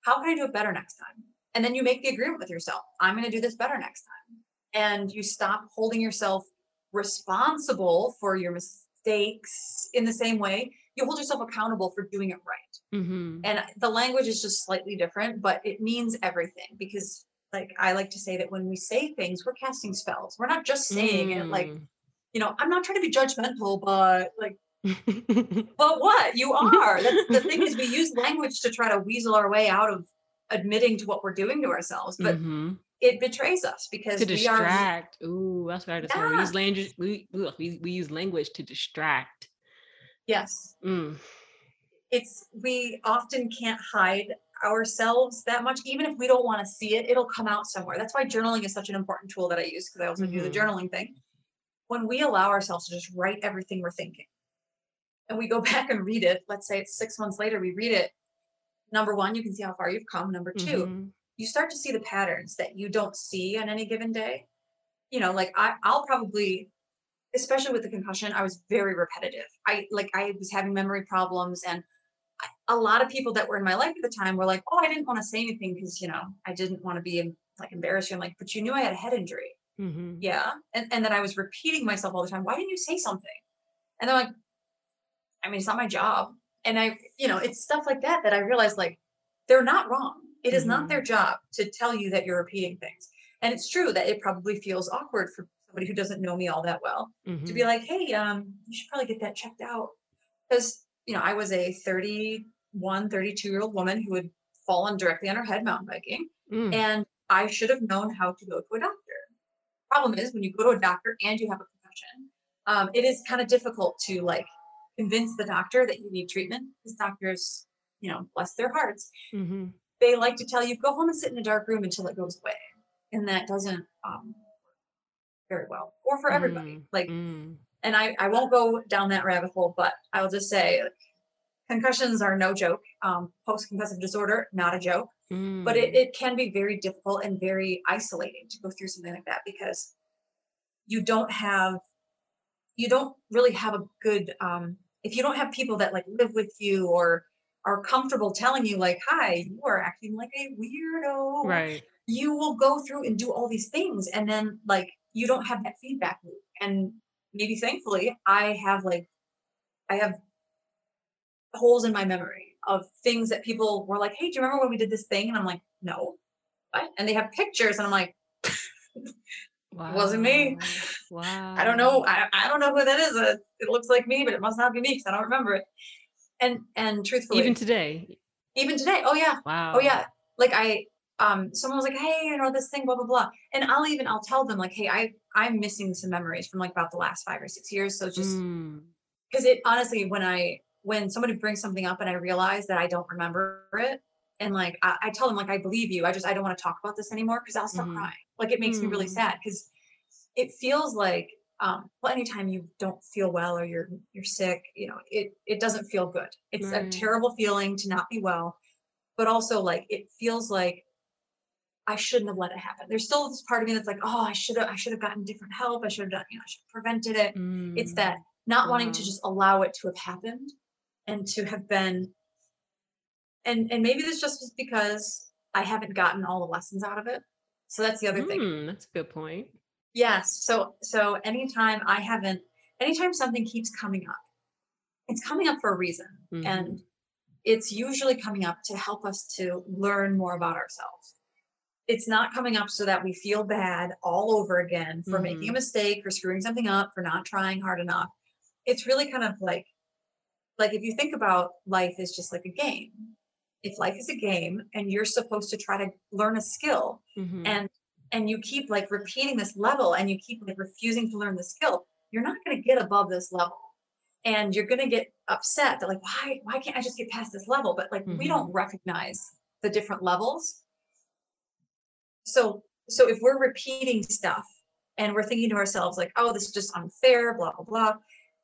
[SPEAKER 1] How can I do it better next time? And then you make the agreement with yourself. I'm going to do this better next time. And you stop holding yourself responsible for your mistakes in the same way. You hold yourself accountable for doing it right
[SPEAKER 2] mhm.
[SPEAKER 1] and the language is just slightly different but it means everything because like i like to say that when we say things we're casting spells we're not just saying it like
[SPEAKER 2] Mm.
[SPEAKER 1] You know i'm not trying to be judgmental but like but what you are that's the thing is we use language to try to weasel our way out of admitting to what we're doing to ourselves but
[SPEAKER 2] Mhm.
[SPEAKER 1] it betrays us because
[SPEAKER 2] to
[SPEAKER 1] we are.
[SPEAKER 2] Ooh, that's what I just heard. We use language. We, we we use language to distract.
[SPEAKER 1] yes
[SPEAKER 2] Mm.
[SPEAKER 1] it's we often can't hide ourselves that much even if we don't want to see it it'll come out somewhere that's why journaling is such an important tool that i use because i also do the
[SPEAKER 2] Mhm.
[SPEAKER 1] journaling thing when we allow ourselves to just write everything we're thinking. And we go back and read it let's say it's six months later we read it. Number one you can see how far you've come. Number 2
[SPEAKER 2] Mhm.
[SPEAKER 1] you start to see the patterns that you don't see on any given day. You know like I, i'll probably especially with the concussion i was very repetitive. I like i was having memory problems and I, a lot of people that were in my life at the time were like oh i didn't want to say anything because you know i didn't want to be like embarrassed you i'm like but you knew i had a head injury
[SPEAKER 2] Mhm.
[SPEAKER 1] yeah and, and then i was repeating myself all the time why didn't you say something and they're like i mean it's not my job and i you know it's stuff like that that i realized like they're not wrong It is not their job to tell you that you're repeating things and it's true that it probably feels awkward for somebody who doesn't know me all that well to be
[SPEAKER 2] Mhm.
[SPEAKER 1] like hey um you should probably get that checked out because you know i was a 31 32 year old woman who had fallen directly on her head mountain biking
[SPEAKER 2] Mm.
[SPEAKER 1] and I should have known how to go to a doctor. Problem is, when you go to a doctor and you have a concussion, um, it is kind of difficult to like convince the doctor that you need treatment. Because doctors, you know, bless their hearts,
[SPEAKER 2] Mhm.
[SPEAKER 1] they like to tell you go home and sit in a dark room until it goes away, and that doesn't um, very well, or for everybody.
[SPEAKER 2] Mm.
[SPEAKER 1] Like,
[SPEAKER 2] Mm.
[SPEAKER 1] and I I won't go down that rabbit hole, but I'll just say. Concussions are no joke. Um, Post concussive disorder, not a joke but it,
[SPEAKER 2] Mm.
[SPEAKER 1] it can be very difficult and very isolating to go through something like that because you don't have you don't really have a good um if you don't have people that like live with you or are comfortable telling you like hi you are acting like a weirdo
[SPEAKER 2] Right.
[SPEAKER 1] you will go through and do all these things and then like you don't have that feedback loop and maybe thankfully i have like i have holes in my memory of things that people were like hey do you remember when we did this thing and i'm like no what? and they have pictures and i'm like
[SPEAKER 2] Wow.
[SPEAKER 1] wasn't me
[SPEAKER 2] Wow.
[SPEAKER 1] i don't know I, I don't know who that is Uh, it looks like me but it must not be me because i don't remember it and and truthfully
[SPEAKER 2] Even today.
[SPEAKER 1] even today oh yeah
[SPEAKER 2] Wow.
[SPEAKER 1] Oh yeah. Like I um someone was like, Hey, you know, this thing, blah, blah, blah. And I'll even I'll tell them like, hey, I I'm missing some memories from like about the last five or six years. So just
[SPEAKER 2] Mm,
[SPEAKER 1] because it honestly when I when somebody brings something up and I realize that I don't remember it, and like I, I tell them like I believe you. I just I don't want to talk about this anymore because I'll start
[SPEAKER 2] Mhm.
[SPEAKER 1] crying. Like it makes me really
[SPEAKER 2] Mm.
[SPEAKER 1] sad because it feels like um well anytime you don't feel well or you're you're sick, you know, it it doesn't feel good. It's a terrible feeling to not be well but also like it feels like I shouldn't have let it happen. There's still this part of me that's like, oh, I should have, I should have gotten different help. I should have done, you know, I should have prevented it. It's that
[SPEAKER 2] Mm,
[SPEAKER 1] not wanting to just allow it to have happened and to have been, and and maybe this just was because I haven't gotten all the lessons out of it. So that's the other thing.
[SPEAKER 2] Mm, that's a good point.
[SPEAKER 1] Yes. So so anytime I haven't, anytime something keeps coming up, it's coming up for a reason,
[SPEAKER 2] Mhm.
[SPEAKER 1] and it's usually coming up to help us to learn more about ourselves. It's not coming up so that we feel bad all over again for making a
[SPEAKER 2] Mhm.
[SPEAKER 1] mistake, for screwing something up, for not trying hard enough. It's really kind of like like if you think about life is just like a game. If life is a game and you're supposed to try to learn a skill
[SPEAKER 2] Mhm.
[SPEAKER 1] and and you keep like repeating this level and you keep like refusing to learn the skill, you're not going to get above this level. And you're going to get upset that like why why can't I just get past this level? But like we don't
[SPEAKER 2] Mhm.
[SPEAKER 1] recognize the different levels so so if we're repeating stuff and we're thinking to ourselves like oh this is just unfair blah blah blah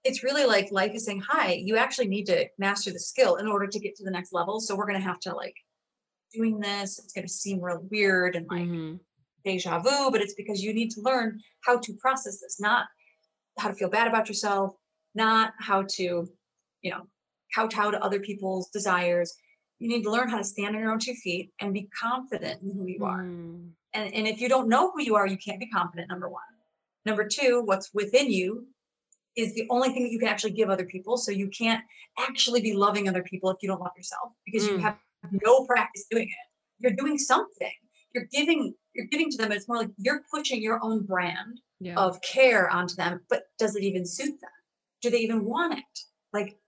[SPEAKER 1] it's really like life is saying hi you actually need to master the skill in order to get to the next level so we're going to have to like doing this it's going to seem real weird and like
[SPEAKER 2] Mhm.
[SPEAKER 1] deja vu but it's because you need to learn how to process this not how to feel bad about yourself not how to you know kowtow to other people's desires you need to learn how to stand on your own two feet and be confident in who you are
[SPEAKER 2] Mm,
[SPEAKER 1] and, and if you don't know who you are, you can't be confident, number one. Number two, what's within you is the only thing that you can actually give other people. So you can't actually be loving other people if you don't love yourself because you
[SPEAKER 2] Mm.
[SPEAKER 1] have no practice doing it. You're doing something. You're giving, you're giving to them. It's more like you're pushing your own brand
[SPEAKER 2] Yeah.
[SPEAKER 1] of care onto them, but does it even suit them? Do they even want it? Like,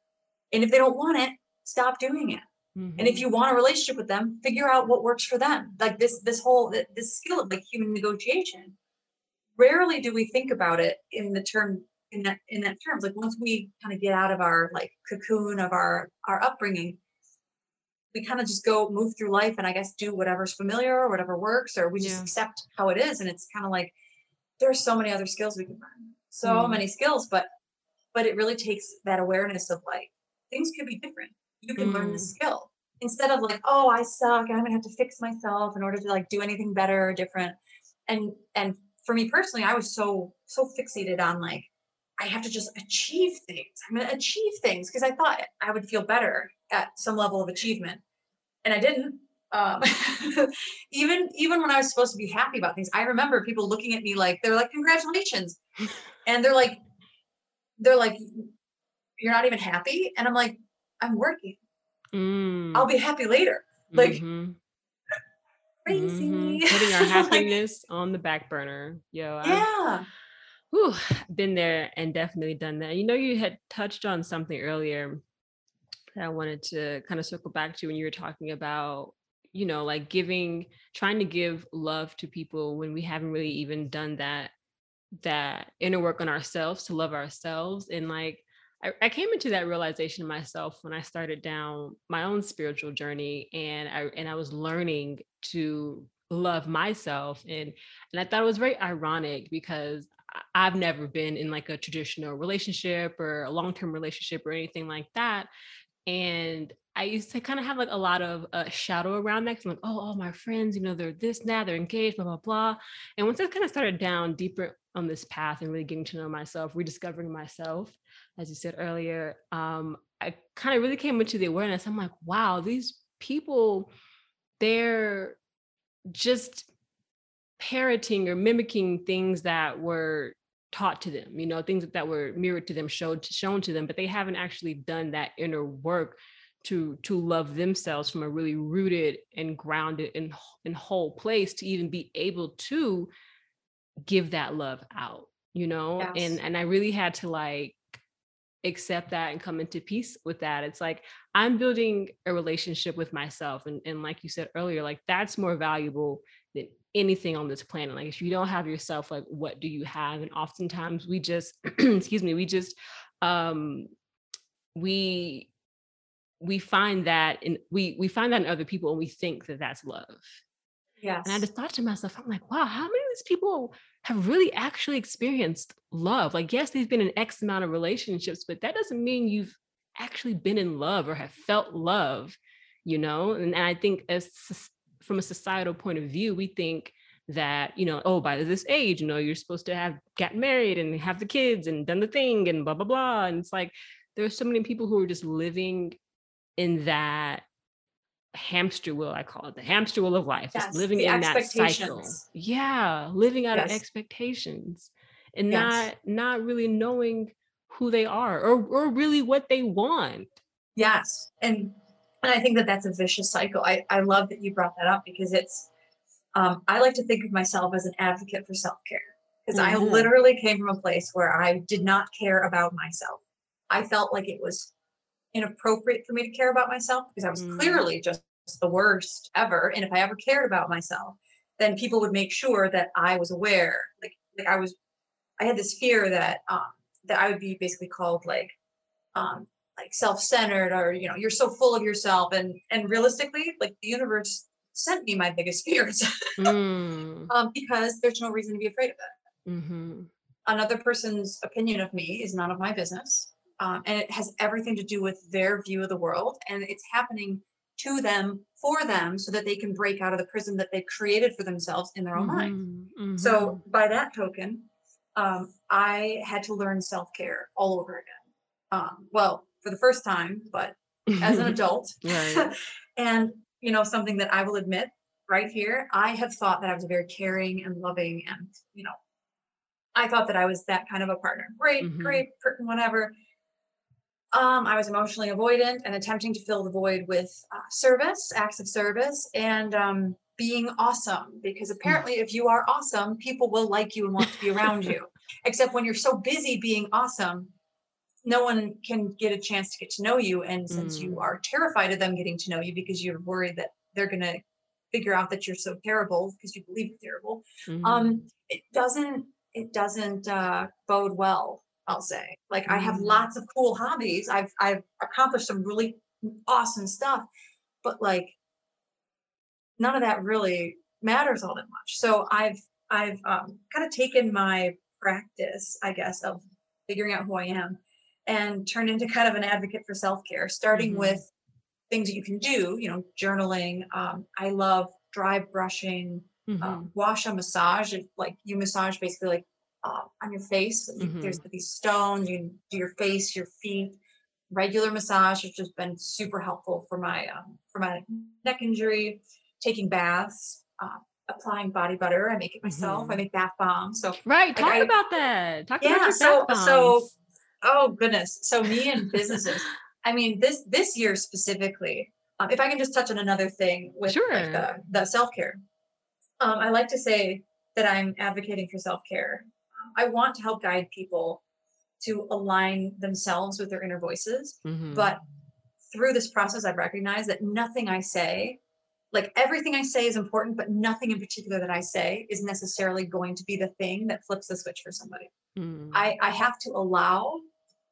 [SPEAKER 1] and if they don't want it, stop doing it. And if
[SPEAKER 2] Mhm.
[SPEAKER 1] you want a relationship with them, figure out what works for them. Like this, this whole this skill of like human negotiation. Rarely do we think about it in the term in that in that terms. Like once we kind of get out of our like cocoon of our our upbringing, we kind of just go move through life and I guess do whatever's familiar or whatever works, or we just
[SPEAKER 2] Yeah.
[SPEAKER 1] accept how it is. And it's kind of like there's so many other skills we can learn. So
[SPEAKER 2] Mm.
[SPEAKER 1] many skills, but but it really takes that awareness of like things could be different. You can learn this
[SPEAKER 2] Mm.
[SPEAKER 1] skill instead of like, oh, I suck and I'm gonna have to fix myself in order to like do anything better or different. And and for me personally, I was so so fixated on like I have to just achieve things. I'm gonna achieve things because I thought I would feel better at some level of achievement, and I didn't. Um, even even when I was supposed to be happy about things, I remember people looking at me like they're like, "Congratulations," and they're like, they're like, "You're not even happy," and I'm like, "I'm working.
[SPEAKER 2] Mm.
[SPEAKER 1] I'll be happy later." Like
[SPEAKER 2] Mhm.
[SPEAKER 1] crazy.
[SPEAKER 2] Mhm. Putting our
[SPEAKER 1] Like,
[SPEAKER 2] happiness on the back burner. Yo, I've
[SPEAKER 1] yeah.
[SPEAKER 2] Whew, been there and definitely done that. You know, you had touched on something earlier that I wanted to kind of circle back to when you were talking about, you know, like giving, trying to give love to people when we haven't really even done that, that inner work on ourselves to love ourselves. And like, I, I came into that realization myself when I started down my own spiritual journey and I and I was learning to love myself and and I thought it was very ironic because I've never been in like a traditional relationship or a long-term relationship or anything like that and I used to kind of have like a lot of uh, shadow around that because I'm like, oh, all my friends, you know, they're this now, they're engaged, blah blah blah. And once I kind of started down deeper on this path and really getting to know myself, rediscovering myself, as you said earlier, um, I kind of really came into the awareness. I'm like, wow, these people, they're just parroting or mimicking things that were taught to them, you know, things that were mirrored to them, showed shown to them, but they haven't actually done that inner work to to love themselves from a really rooted and grounded and, and whole place to even be able to give that love out, you know? Yes. And and I really had to like accept that and come into peace with that. It's like I'm building a relationship with myself. And, and like you said earlier, like that's more valuable than anything on this planet. Like if you don't have yourself, like what do you have? And oftentimes we just, excuse me, we just um we we find that in we we find that in other people and we think that that's love.
[SPEAKER 1] Yes.
[SPEAKER 2] And I just thought to myself, I'm like, wow, how many of these people have really actually experienced love? Like, yes, they've been in X amount of relationships, but that doesn't mean you've actually been in love or have felt love, you know? And, and I think as from a societal point of view, we think that, you know, oh, by this age, you know, you're supposed to have got married and have the kids and done the thing and blah, blah, blah. And it's like there's so many people who are just living in that hamster wheel i call it the hamster wheel of life yes, just living in that cycle yeah living out yes. of expectations and yes. not not really knowing who they are or or really what they want
[SPEAKER 1] yes and and i think that that's a vicious cycle i i love that you brought that up because it's um i like to think of myself as an advocate for self-care because mm-hmm. i literally came from a place where i did not care about myself i felt like it was inappropriate for me to care about myself because I was mm. clearly just the worst ever. And if I ever cared about myself, then people would make sure that I was aware. Like like I was I had this fear that um that I would be basically called like um like self-centered or you know you're so full of yourself and and realistically like the universe sent me my biggest fears mm. um, because there's no reason to be afraid of it mm-hmm. another person's opinion of me is none of my business um, and it has everything to do with their view of the world and it's happening to them for them so that they can break out of the prison that they've created for themselves in their own mm-hmm, mind mm-hmm. so by that token um, i had to learn self-care all over again um, well for the first time but as an adult and you know something that i will admit right here i have thought that i was very caring and loving and you know i thought that i was that kind of a partner great mm-hmm. great whatever um, I was emotionally avoidant and attempting to fill the void with uh, service, acts of service, and um, being awesome. Because hmm. apparently, if you are awesome, people will like you and want to be around you. Except when you're so busy being awesome, no one can get a chance to get to know you. And since mm. you are terrified of them getting to know you because you're worried that they're going to figure out that you're so terrible because you believe you're terrible, mm. um, it doesn't it doesn't uh, bode well I'll say. Like mm-hmm. I have mm. lots of cool hobbies. I've I've accomplished some really awesome stuff, but like none of that really matters all that much. So I've I've um, kind of taken my practice, I guess, of figuring out who I am and turned into kind of an advocate for self-care, starting mm-hmm. with things that you can do, you know, journaling. Um, I love dry brushing, mm-hmm. um, gua sha massage. Like you massage basically like uh, on your face. Mm-hmm. There's these stones. You do your face, your feet. Regular massage has just been super helpful for my um, for my neck injury. Taking baths, uh, applying body butter. I make it myself. Mm-hmm. I make bath bombs. So
[SPEAKER 2] right, talk I, about that. Talk
[SPEAKER 1] yeah,
[SPEAKER 2] about your
[SPEAKER 1] so so. Oh goodness. So me and businesses. I mean this this year specifically. Um, if I can just touch on another thing with sure. like the, the self care. Um, I like to say that I'm advocating for self care I want to help guide people to align themselves with their inner voices. Mm-hmm. But through this process, I've recognized that nothing I say, like everything I say is important, but nothing in particular that I say is necessarily going to be the thing that flips the switch for somebody. Mm. I, I have to allow,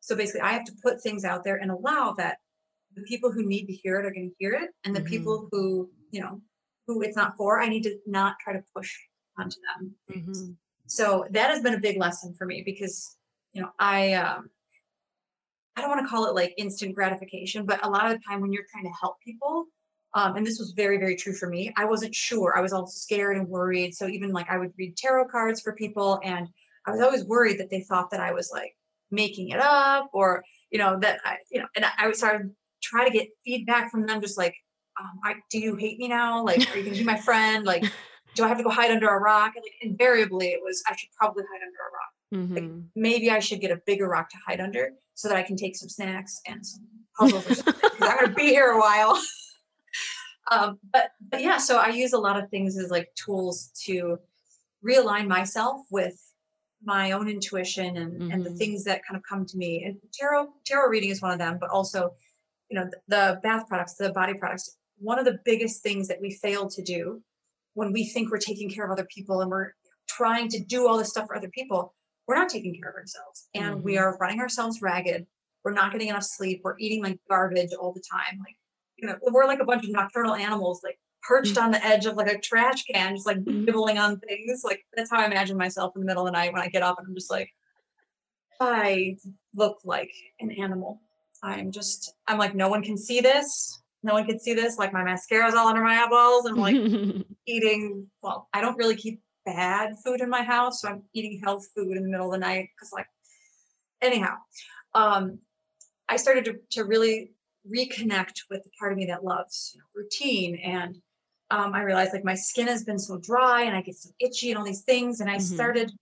[SPEAKER 1] so basically, I have to put things out there and allow that the people who need to hear it are going to hear it. And the mm-hmm. people who, you know, who it's not for, I need to not try to push onto them. Mm-hmm so that has been a big lesson for me because you know i um I don't want to call it like instant gratification, but a lot of the time when you're trying to help people, um, and this was very, very true for me. I wasn't sure. I was all scared and worried. So even like I would read tarot cards for people, and I was always worried that they thought that I was like making it up, or you know that I, you know, and I, would start try to get feedback from them, just like, um, I, do you hate me now? Like, are you gonna be my friend? Like, do I have to go hide under a rock? And like invariably, it was I should probably hide under a rock. Mm-hmm. Like, maybe I should get a bigger rock to hide under so that I can take some snacks and some puzzles. I'm gonna be here a while. um, but, but yeah, so I use a lot of things as like tools to realign myself with my own intuition and, mm-hmm. and the mm-hmm. things that kind of come to me. And tarot tarot reading is one of them, but also, you know, the, the bath products, the body products. One of the biggest things that we fail to do when we think we're taking care of other people and we're trying to do all this stuff for other people, we're not taking care of ourselves and mm-hmm. we are running ourselves ragged. We're not getting enough sleep. We're eating like garbage all the time. Like, you know, we're like a bunch of nocturnal animals, like perched mm-hmm. on the edge of like a trash can, just like nibbling on things. Like that's how I imagine myself in the middle of the night when I get up and I'm just like, I look like an animal. I'm just, I'm like, no one can see this. No one can see this. Like my mascara is all under my eyeballs. I'm like eating, well, I don't really keep bad food in my house. So I'm eating health food in the middle of the night because like anyhow, um, I started to, to really reconnect with the part of me that loves you know, routine and um, I realized like my skin has been so dry and I get so itchy and all these things. And I mm-hmm. started,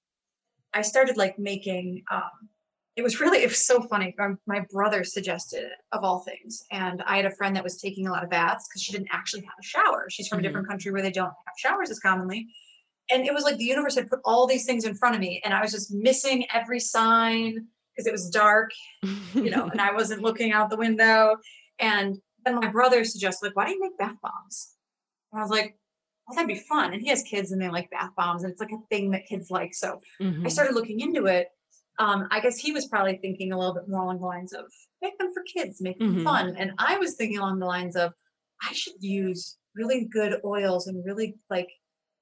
[SPEAKER 1] I started like making, um, it was really, it was so funny. My, my brother suggested it of all things. And I had a friend that was taking a lot of baths because she didn't actually have a shower. She's from mm-hmm. a different country where they don't have showers as commonly and it was like the universe had put all these things in front of me and i was just missing every sign because it was dark you know and i wasn't looking out the window and then my brother suggested like why don't you make bath bombs and i was like well that'd be fun and he has kids and they like bath bombs and it's like a thing that kids like so mm-hmm. i started looking into it um, i guess he was probably thinking a little bit more along the lines of make them for kids make them mm-hmm. fun and i was thinking along the lines of i should use really good oils and really like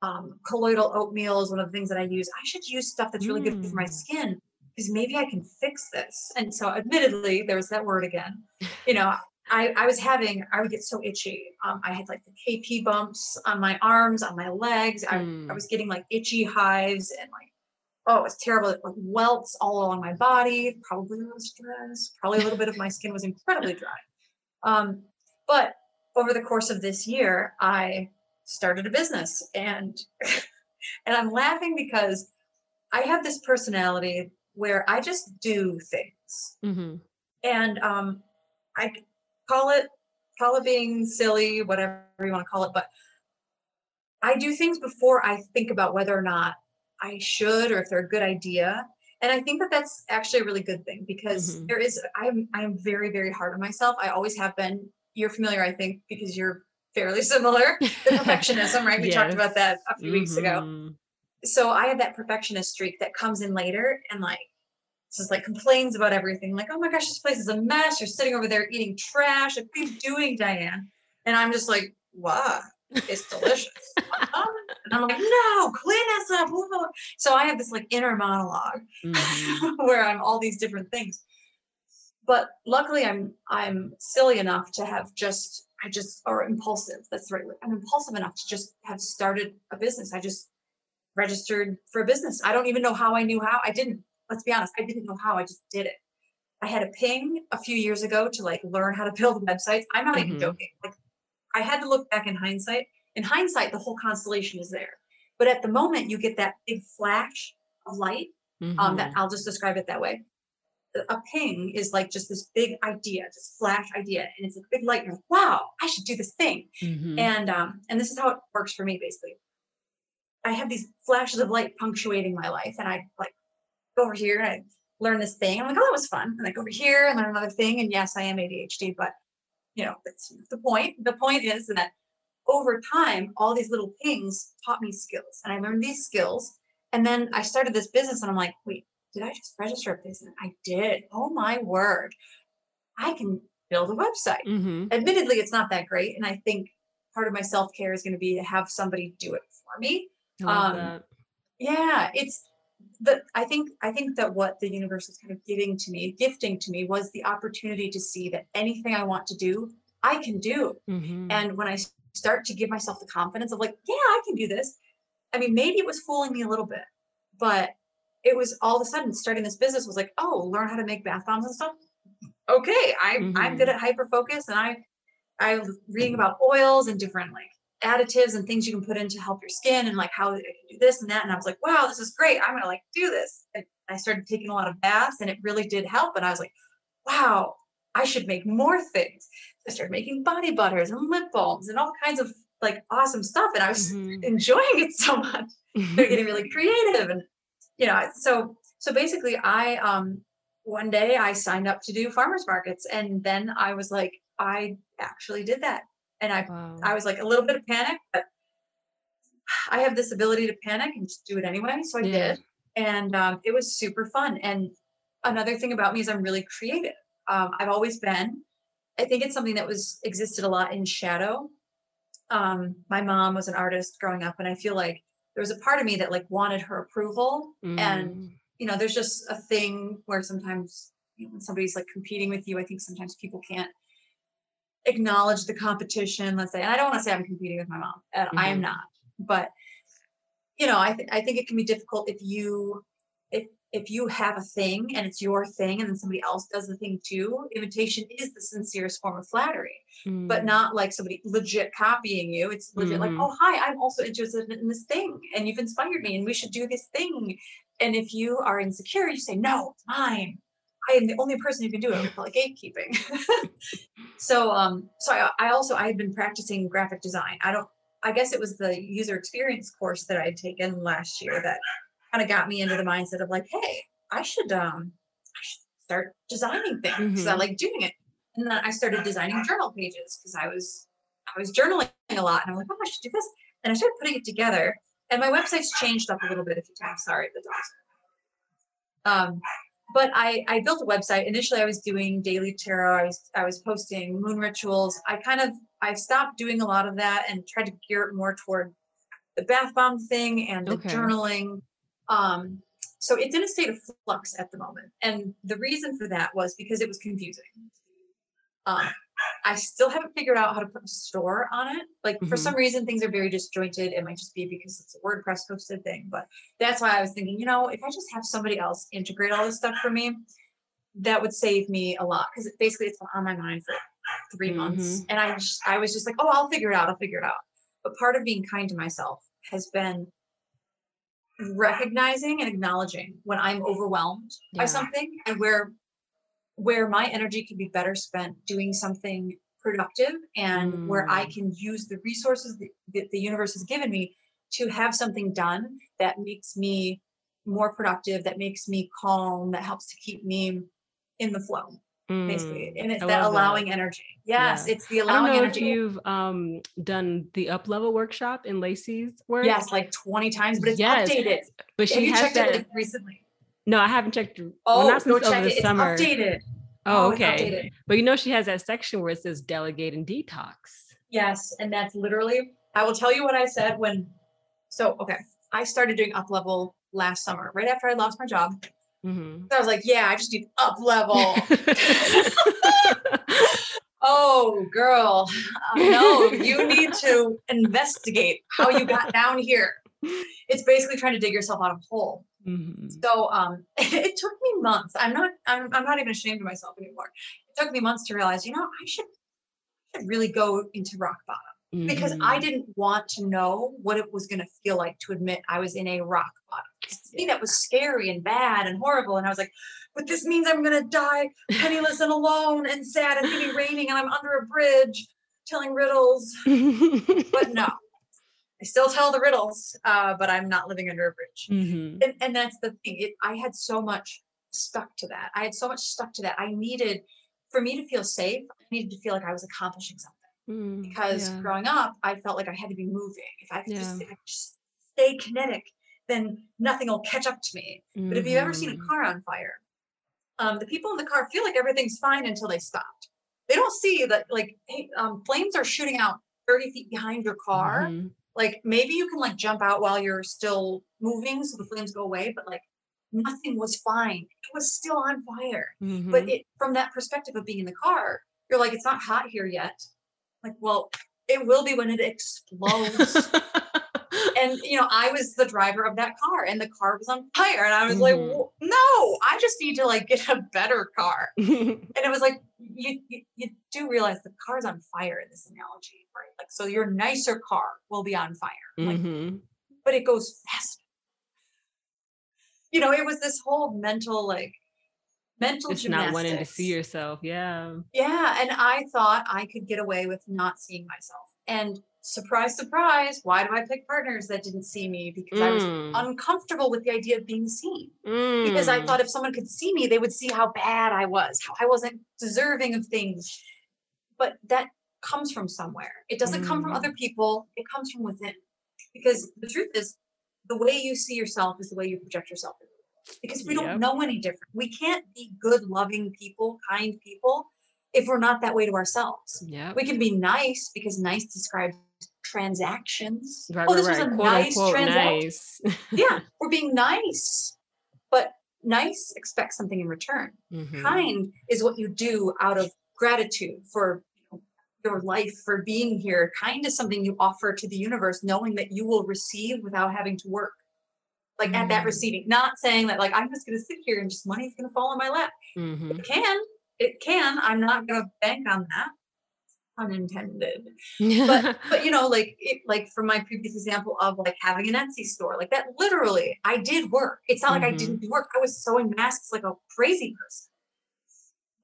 [SPEAKER 1] um, colloidal oatmeal is one of the things that I use. I should use stuff that's really mm. good for my mm. skin because maybe I can fix this. And so, admittedly, there's that word again. You know, I, I was having, I would get so itchy. Um, I had like the KP bumps on my arms, on my legs. I, mm. I was getting like itchy hives and like, oh, it was terrible. Like welts all along my body, probably a little stress, probably a little bit of my skin was incredibly dry. Um, but over the course of this year, I started a business and and I'm laughing because I have this personality where I just do things. Mm-hmm. And um I call it call it being silly, whatever you want to call it, but I do things before I think about whether or not I should or if they're a good idea. And I think that that's actually a really good thing because mm-hmm. there is I'm I'm very very hard on myself. I always have been. You're familiar, I think, because you're fairly similar. The perfectionism, right? We yes. talked about that a few mm-hmm. weeks ago. Mm-hmm. So I have that perfectionist streak that comes in later and like just like complains about everything. Like, oh my gosh, this place is a mess. You're sitting over there eating trash. Like, what are you doing, Diane? And I'm just like, wow, it's delicious. and I'm like, no, clean this up. So I have this like inner monolog mm-hmm. where I'm all these different things. But luckily I'm I'm silly enough to have just I just, or impulsive, that's the right word. I'm impulsive enough to just have started a business. I just registered for a business. I don't even know how I knew how. I didn't, let's be honest, I didn't know how. I just did it. I had a ping a few years ago to like learn how to build websites. I'm not mm-hmm. even joking. Like I had to look back in hindsight. In hindsight, the whole constellation is there. But at the moment, you get that big flash of light. Mm-hmm. Um, that mm-hmm. I'll just describe it that way a ping is like just this big idea, just flash idea, and it's a big light. And you're like, wow, I should do this thing. Mm-hmm. And um, and this is how it works for me basically. I have these flashes of light punctuating my life, and I like go over here and I learn this thing. I'm like, oh, that was fun. And I go over here and learn another thing. And yes, I am ADHD, but you know, that's the point. The point is that over time, all these little things taught me skills, and I learned these skills. And then I started this business, and I'm like, wait, did I just register a business? I did. Oh my word. I can build a website. Mm-hmm. Admittedly, it's not that great. And I think part of my self care is going to be to have somebody do it for me. Um, yeah, it's the I think I think that what the universe is kind of giving to me, gifting to me, was the opportunity to see that anything I want to do, I can do.
[SPEAKER 2] Mhm.
[SPEAKER 1] And I start to give myself the confidence of like, yeah, I can do this. I mean, maybe it was fooling me a little bit, but it was all of a sudden starting this business was like, oh, learn how to make bath bombs and stuff. Okay, I'm I'm good at hyper focus, and I I reading about oils and different like additives and things you can put in to help your skin and like how it can do this and that. And I was like, wow, this is great. I'm gonna like do this. And I started taking a lot of baths, and it really did help. And I was like, wow, I should make more things. I started making body butters and lip balms and all kinds of like awesome stuff. And I was
[SPEAKER 2] Mhm.
[SPEAKER 1] enjoying it so much. They're getting really creative and you know, so so basically I um one day I signed up to do farmers markets and then I was like, I actually did that. And I
[SPEAKER 2] Wow.
[SPEAKER 1] I was like a little bit of panic, but I have this ability to panic and just do it anyway. So I
[SPEAKER 2] Yeah.
[SPEAKER 1] did. And um, it was super fun. And another thing about me is I'm really creative. Um, I've always been. I think it's something that was existed a lot in shadow. Um, my mom was an artist growing up, and I feel like there was a part of me that like wanted her approval. And
[SPEAKER 2] Mm.
[SPEAKER 1] you know, there's just a thing where sometimes you know, when somebody's like competing with you, I think sometimes people can't acknowledge the competition. Let's say, and I don't want to say I'm competing with my mom. and I am
[SPEAKER 2] Mhm.
[SPEAKER 1] not, but you know, I think I think it can be difficult if you if if you have a thing and it's your thing, and then somebody else does the thing too. Imitation is the sincerest form of flattery, but
[SPEAKER 2] Mm.
[SPEAKER 1] not like somebody legit copying you. It's legit like,
[SPEAKER 2] Mhm.
[SPEAKER 1] oh hi, I'm also interested in this thing, and you've inspired me, and we should do this thing. And if you are insecure, you say, no, it's mine. I am the only person who can do it. We call it gatekeeping. so um so I, I also I had been practicing graphic design. I don't I guess it was the user experience course that I had taken last year that kind of got me into the mindset of like, hey, I should um I should start designing things because I
[SPEAKER 2] Mhm.
[SPEAKER 1] like doing it. And then I started designing journal pages because I was I was journaling a lot and I'm like, oh, I should do this. And I started putting it together. And my website's changed up a little bit. If you time, sorry, the dogs. Um, but I I built a website. Initially, I was doing daily tarot. I was I was posting moon rituals. I kind of I've stopped doing a lot of that and tried to gear it more toward the bath bomb thing and the
[SPEAKER 2] Okay.
[SPEAKER 1] journaling. Um, so it's in a state of flux at the moment. And the reason for that was because it was confusing. Um, I still haven't figured out how to put a store on it. Like for
[SPEAKER 2] Mhm.
[SPEAKER 1] some reason, things are very disjointed. It might just be because it's a WordPress hosted thing, but that's why I was thinking, you know, if I just have somebody else integrate all this stuff for me, that would save me a lot because basically it's been on my mind for 3 months,
[SPEAKER 2] Mhm.
[SPEAKER 1] and I just, I was just like, oh, I'll figure it out. I'll figure it out. But part of being kind to myself has been recognizing and acknowledging when I'm overwhelmed by something and where where my energy can be better spent doing something productive and where I
[SPEAKER 2] Mm.
[SPEAKER 1] can use the resources that, the universe has given me to have something done that makes me more productive, that makes me calm, that helps to keep me in the flow, basically.
[SPEAKER 2] Mm.
[SPEAKER 1] And it's
[SPEAKER 2] I
[SPEAKER 1] that allowing energy. Yes,
[SPEAKER 2] Yeah.
[SPEAKER 1] it's the
[SPEAKER 2] I don't
[SPEAKER 1] allowing
[SPEAKER 2] know if
[SPEAKER 1] energy.
[SPEAKER 2] you've um done the up level workshop in Lacey's work.
[SPEAKER 1] Yes, like 20 times, but it's
[SPEAKER 2] Yes,
[SPEAKER 1] updated.
[SPEAKER 2] but she has
[SPEAKER 1] checked
[SPEAKER 2] that.
[SPEAKER 1] it like recently?
[SPEAKER 2] No, I haven't checked. Well,
[SPEAKER 1] Oh,
[SPEAKER 2] not
[SPEAKER 1] go check
[SPEAKER 2] the
[SPEAKER 1] it. It's updated.
[SPEAKER 2] Oh,
[SPEAKER 1] it's
[SPEAKER 2] okay.
[SPEAKER 1] updated.
[SPEAKER 2] But you know, she has that section where it says delegate and detox.
[SPEAKER 1] Yes, and that's literally. I will tell you what I said when. So okay, I started doing up level last summer, right after I lost my job.
[SPEAKER 2] Mhm.
[SPEAKER 1] So I was like, yeah, I just need up level. oh, girl, uh, no, you need to investigate how you got down here. It's basically trying to dig yourself out of a hole.
[SPEAKER 2] Mhm.
[SPEAKER 1] So um, it took me months. I'm not. I'm, I'm not even ashamed of myself anymore. It took me months to realize, you know, I should, should really go into rock bottom because I
[SPEAKER 2] Mhm.
[SPEAKER 1] didn't want to know what it was going to feel like to admit I was in a rock bottom. To me, that was scary and bad and horrible. And I was like, but this means I'm going to die penniless and alone and sad. and It's going to be raining and I'm under a bridge telling riddles. But no, I still tell the riddles, uh, but I'm not living under a bridge.
[SPEAKER 2] Mhm.
[SPEAKER 1] And, and that's the thing. It, I had so much stuck to that. I had so much stuck to that. I needed, for me to feel safe, I needed to feel like I was accomplishing something
[SPEAKER 2] Mm,
[SPEAKER 1] because
[SPEAKER 2] yeah.
[SPEAKER 1] growing up, I felt like I had to be moving. If I could just, if I could just stay kinetic, then nothing will catch up to me. But if you've ever seen a
[SPEAKER 2] Mhm.
[SPEAKER 1] car on fire, um, the people in the car feel like everything's fine until they stopped. They don't see that like hey, um, flames are shooting out 30 feet behind your car.
[SPEAKER 2] Mhm.
[SPEAKER 1] Like maybe you can like jump out while you're still moving so the flames go away, but like nothing was fine. It was still on fire.
[SPEAKER 2] Mhm.
[SPEAKER 1] But it from that perspective of being in the car, you're like, it's not hot here yet. Like, well, it will be when it explodes. and you know, I was the driver of that car, and the car was on fire, and I was like,
[SPEAKER 2] Mhm.
[SPEAKER 1] "Wh- no, I just need to like get a better car. And it was like, you, you you do realize the car's on fire in this analogy, right? Like, so your nicer car will be on fire, like,
[SPEAKER 2] Mhm.
[SPEAKER 1] but it goes fast. You know, it was this whole mental like mental
[SPEAKER 2] Just not wanting to see yourself. Yeah.
[SPEAKER 1] Yeah, and I thought I could get away with not seeing myself. And surprise, surprise, why do I pick partners that didn't see me? Because I was
[SPEAKER 2] Mm.
[SPEAKER 1] uncomfortable with the idea of being seen. Because I
[SPEAKER 2] Mm.
[SPEAKER 1] thought if someone could see me, they would see how bad I was, how I wasn't deserving of things. But that comes from somewhere. It doesn't come from
[SPEAKER 2] Mm.
[SPEAKER 1] other people, it comes from within. Because the truth is, the way you see yourself is the way you project yourself. into the world. Because we
[SPEAKER 2] Yep.
[SPEAKER 1] don't know any different. We can't be good, loving people, kind people, if we're not that way to ourselves.
[SPEAKER 2] Yep.
[SPEAKER 1] We can be nice because nice describes transactions.
[SPEAKER 2] Right,
[SPEAKER 1] oh, this
[SPEAKER 2] right.
[SPEAKER 1] was a
[SPEAKER 2] Quote
[SPEAKER 1] nice
[SPEAKER 2] unquote
[SPEAKER 1] transaction.
[SPEAKER 2] nice.
[SPEAKER 1] yeah, we're being nice. But nice expects something in return.
[SPEAKER 2] Mhm.
[SPEAKER 1] Kind is what you do out of gratitude for you know, your life, for being here. Kind is something you offer to the universe, knowing that you will receive without having to work. Like at that
[SPEAKER 2] Mm.
[SPEAKER 1] receiving, not saying that like I'm just gonna sit here and just money's gonna fall in my lap.
[SPEAKER 2] Mhm.
[SPEAKER 1] It can, it can. I'm not gonna bank on that. Unintended but but you know like it like from my previous example of like having an etsy store like that literally i did work. It's not like i
[SPEAKER 2] Mhm.
[SPEAKER 1] didn't do work. I was sewing masks like a crazy person.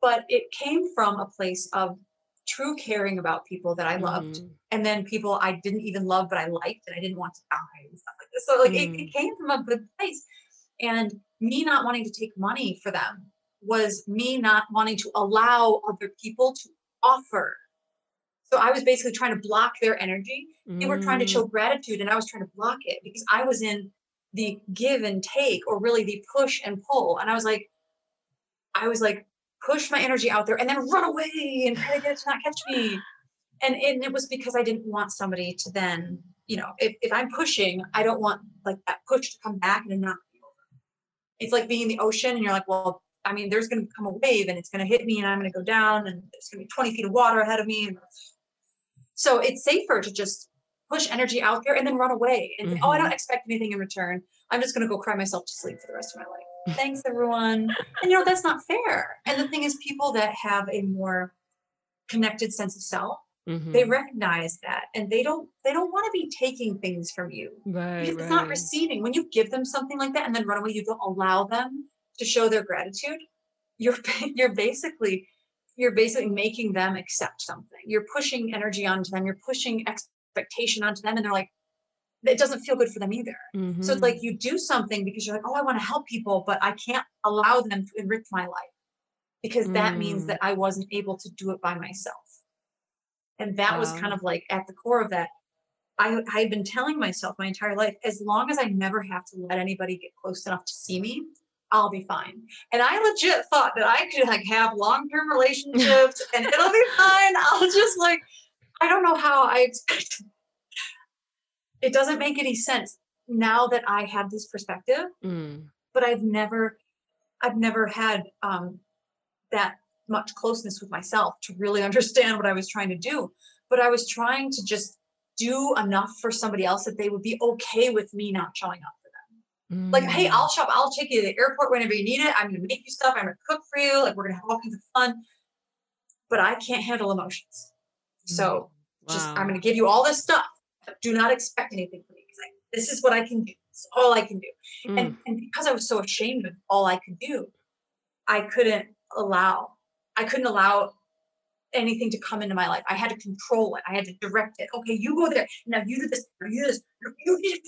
[SPEAKER 1] But it came from a place of true caring about people that i loved
[SPEAKER 2] Mhm.
[SPEAKER 1] and then people i didn't even love but i liked and i didn't want to die and stuff like this. So like it, it came from a good place. And me not wanting to take money for them was me not wanting to allow other people to offer so i was basically trying to block their energy they were trying to
[SPEAKER 2] Mm.
[SPEAKER 1] show gratitude and I was trying to block it because I was in the give and take or really the push and pull. And I was like, I was like, push my energy out there and then run away and try to get it to not catch me. And, and it was because I didn't want somebody to then, you know, if, if I'm pushing, I don't want like that push to come back and not be over. It's like being in the ocean and you're like, well, I mean, there's going to come a wave and it's going to hit me and I'm going to go down and there's going to be 20 feet of water ahead of me. And so it's safer to just push energy out there and then run away and oh i don't expect anything in return. I'm just going to go cry myself to sleep for the rest of my life. Thanks everyone. And you know that's not fair. And the thing is people that have a more connected sense of self they
[SPEAKER 2] Mhm.
[SPEAKER 1] recognize that and they don't they don't want to be taking things from you
[SPEAKER 2] Right,
[SPEAKER 1] because it's not receiving. When you give them something like that and then run away you don't allow them to show their gratitude you're you're basically you're basically making them accept something. You're pushing energy onto them you're pushing expectation onto them and they're like it doesn't feel good for them either. So it's
[SPEAKER 2] Mhm.
[SPEAKER 1] like you do something because you're like oh i want to help people but i can't allow them to enrich my life because that means
[SPEAKER 2] Mm.
[SPEAKER 1] that i wasn't able to do it by myself. And that was kind of like at the core of that. I, I had been telling myself my entire life, as long as I never have to let anybody get close enough to see me, I'll be fine. And I legit thought that I could like have long-term relationships and it'll be fine. I'll just like, I don't know how I. It doesn't make any sense now that I have this perspective,
[SPEAKER 2] Mm.
[SPEAKER 1] but I've never, I've never had um, that much closeness with myself to really understand what I was trying to do. But I was trying to just do enough for somebody else that they would be okay with me not showing up them. Like, hey,
[SPEAKER 2] Mm.
[SPEAKER 1] I'll shop, I'll take you to the airport whenever you need it. I'm gonna make you stuff, I'm gonna cook for you, like we're gonna have all kinds of fun. But I can't handle emotions. So just I'm gonna give you all this stuff. Do not expect anything from me like, this is what I can do. It's all I can do.
[SPEAKER 2] Mm.
[SPEAKER 1] And and because I was so ashamed of all I could do, I couldn't allow, I couldn't allow anything to come into my life. I had to control it. I had to direct it. Okay, you go there. Now you do this. You do this. You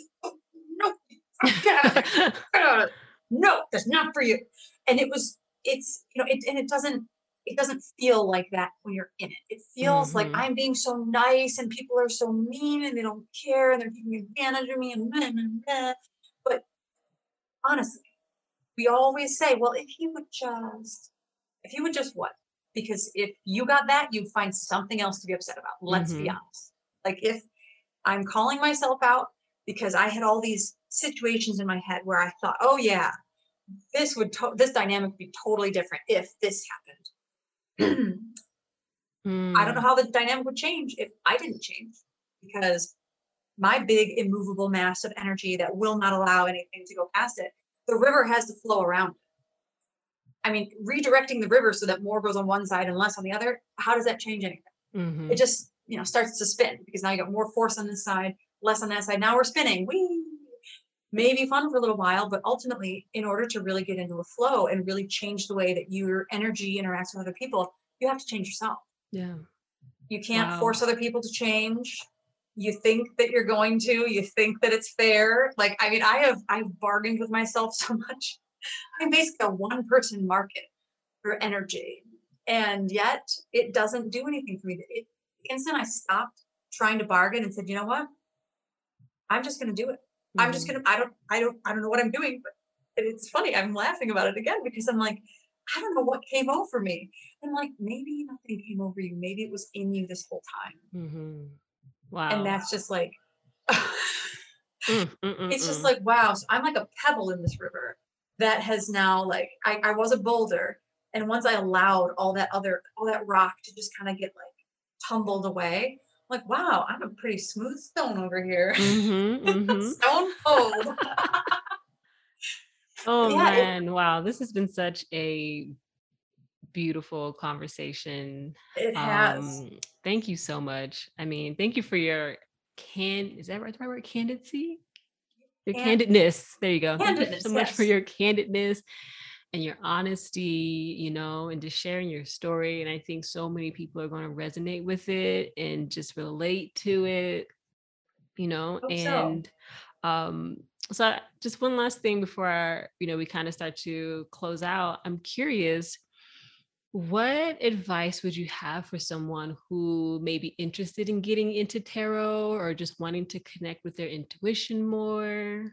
[SPEAKER 1] No, get out of there. Get out of there. No, that's not for you. And it was, it's, you know, it and it doesn't, it doesn't feel like that when you're in it. It feels like
[SPEAKER 2] Mhm.
[SPEAKER 1] I'm being so nice and people are so mean and they don't care and they're taking advantage of me and but honestly, we always say, well, if he would just, if he would just what? Because if you got that, you'd find something else to be upset about. Let's be
[SPEAKER 2] Mhm.
[SPEAKER 1] honest. Like if I'm calling myself out because I had all these situations in my head where I thought, oh yeah, this would to- this dynamic would be totally different if this happened.
[SPEAKER 2] Mm.
[SPEAKER 1] I don't know how the dynamic would change if I didn't change because my big immovable mass of energy that will not allow anything to go past it, the river has to flow around it. I mean, redirecting the river so that more goes on one side and less on the other, how does that change anything?
[SPEAKER 2] Mhm.
[SPEAKER 1] It just, you know, starts to spin because now you got more force on this side, less on that side. Now we're spinning. We may be fun for a little while, but ultimately, in order to really get into a flow and really change the way that your energy interacts with other people, you have to change yourself.
[SPEAKER 2] Yeah.
[SPEAKER 1] You can't
[SPEAKER 2] Wow.
[SPEAKER 1] force other people to change. You think that you're going to, you think that it's fair. Like, I mean, I have I've bargained with myself so much. I'm basically a one person market for energy. And yet it doesn't do anything for me. It, the instant I stopped trying to bargain and said, you know what? I'm just gonna do it. I'm just
[SPEAKER 2] Mhm.
[SPEAKER 1] gonna I don't I don't I don't know what I'm doing, but it's funny. I'm laughing about it again because I'm like, I don't know what came over me. I'm like, maybe nothing came over you. Maybe it was in you this whole time.
[SPEAKER 2] Mhm. Wow.
[SPEAKER 1] And that's just like
[SPEAKER 2] Mm, mm, mm,
[SPEAKER 1] it's just
[SPEAKER 2] mm.
[SPEAKER 1] like wow. So I'm like a pebble in this river that has now like I, I was a boulder. And once I allowed all that other all that rock to just kind of get like tumbled away, like, wow, I'm a pretty smooth stone over here.
[SPEAKER 2] Mhm, mhm.
[SPEAKER 1] stone cold.
[SPEAKER 2] Oh
[SPEAKER 1] yeah, it-
[SPEAKER 2] man, wow. This has been such a beautiful conversation.
[SPEAKER 1] It has.
[SPEAKER 2] Um, thank you so much. I mean, thank you for your can is that right the right word? Candidacy? Your
[SPEAKER 1] Can-
[SPEAKER 2] candidness. There you go. Thank you so much for your candidness and your honesty, you know, and just sharing your story. And I think so many people are going to resonate with it and just relate to it, you know,
[SPEAKER 1] Hope so.
[SPEAKER 2] and um so I- just one last thing before our, you know we kind of start to close out i'm curious what advice would you have for someone who may be interested in getting into tarot or just wanting to connect with their intuition more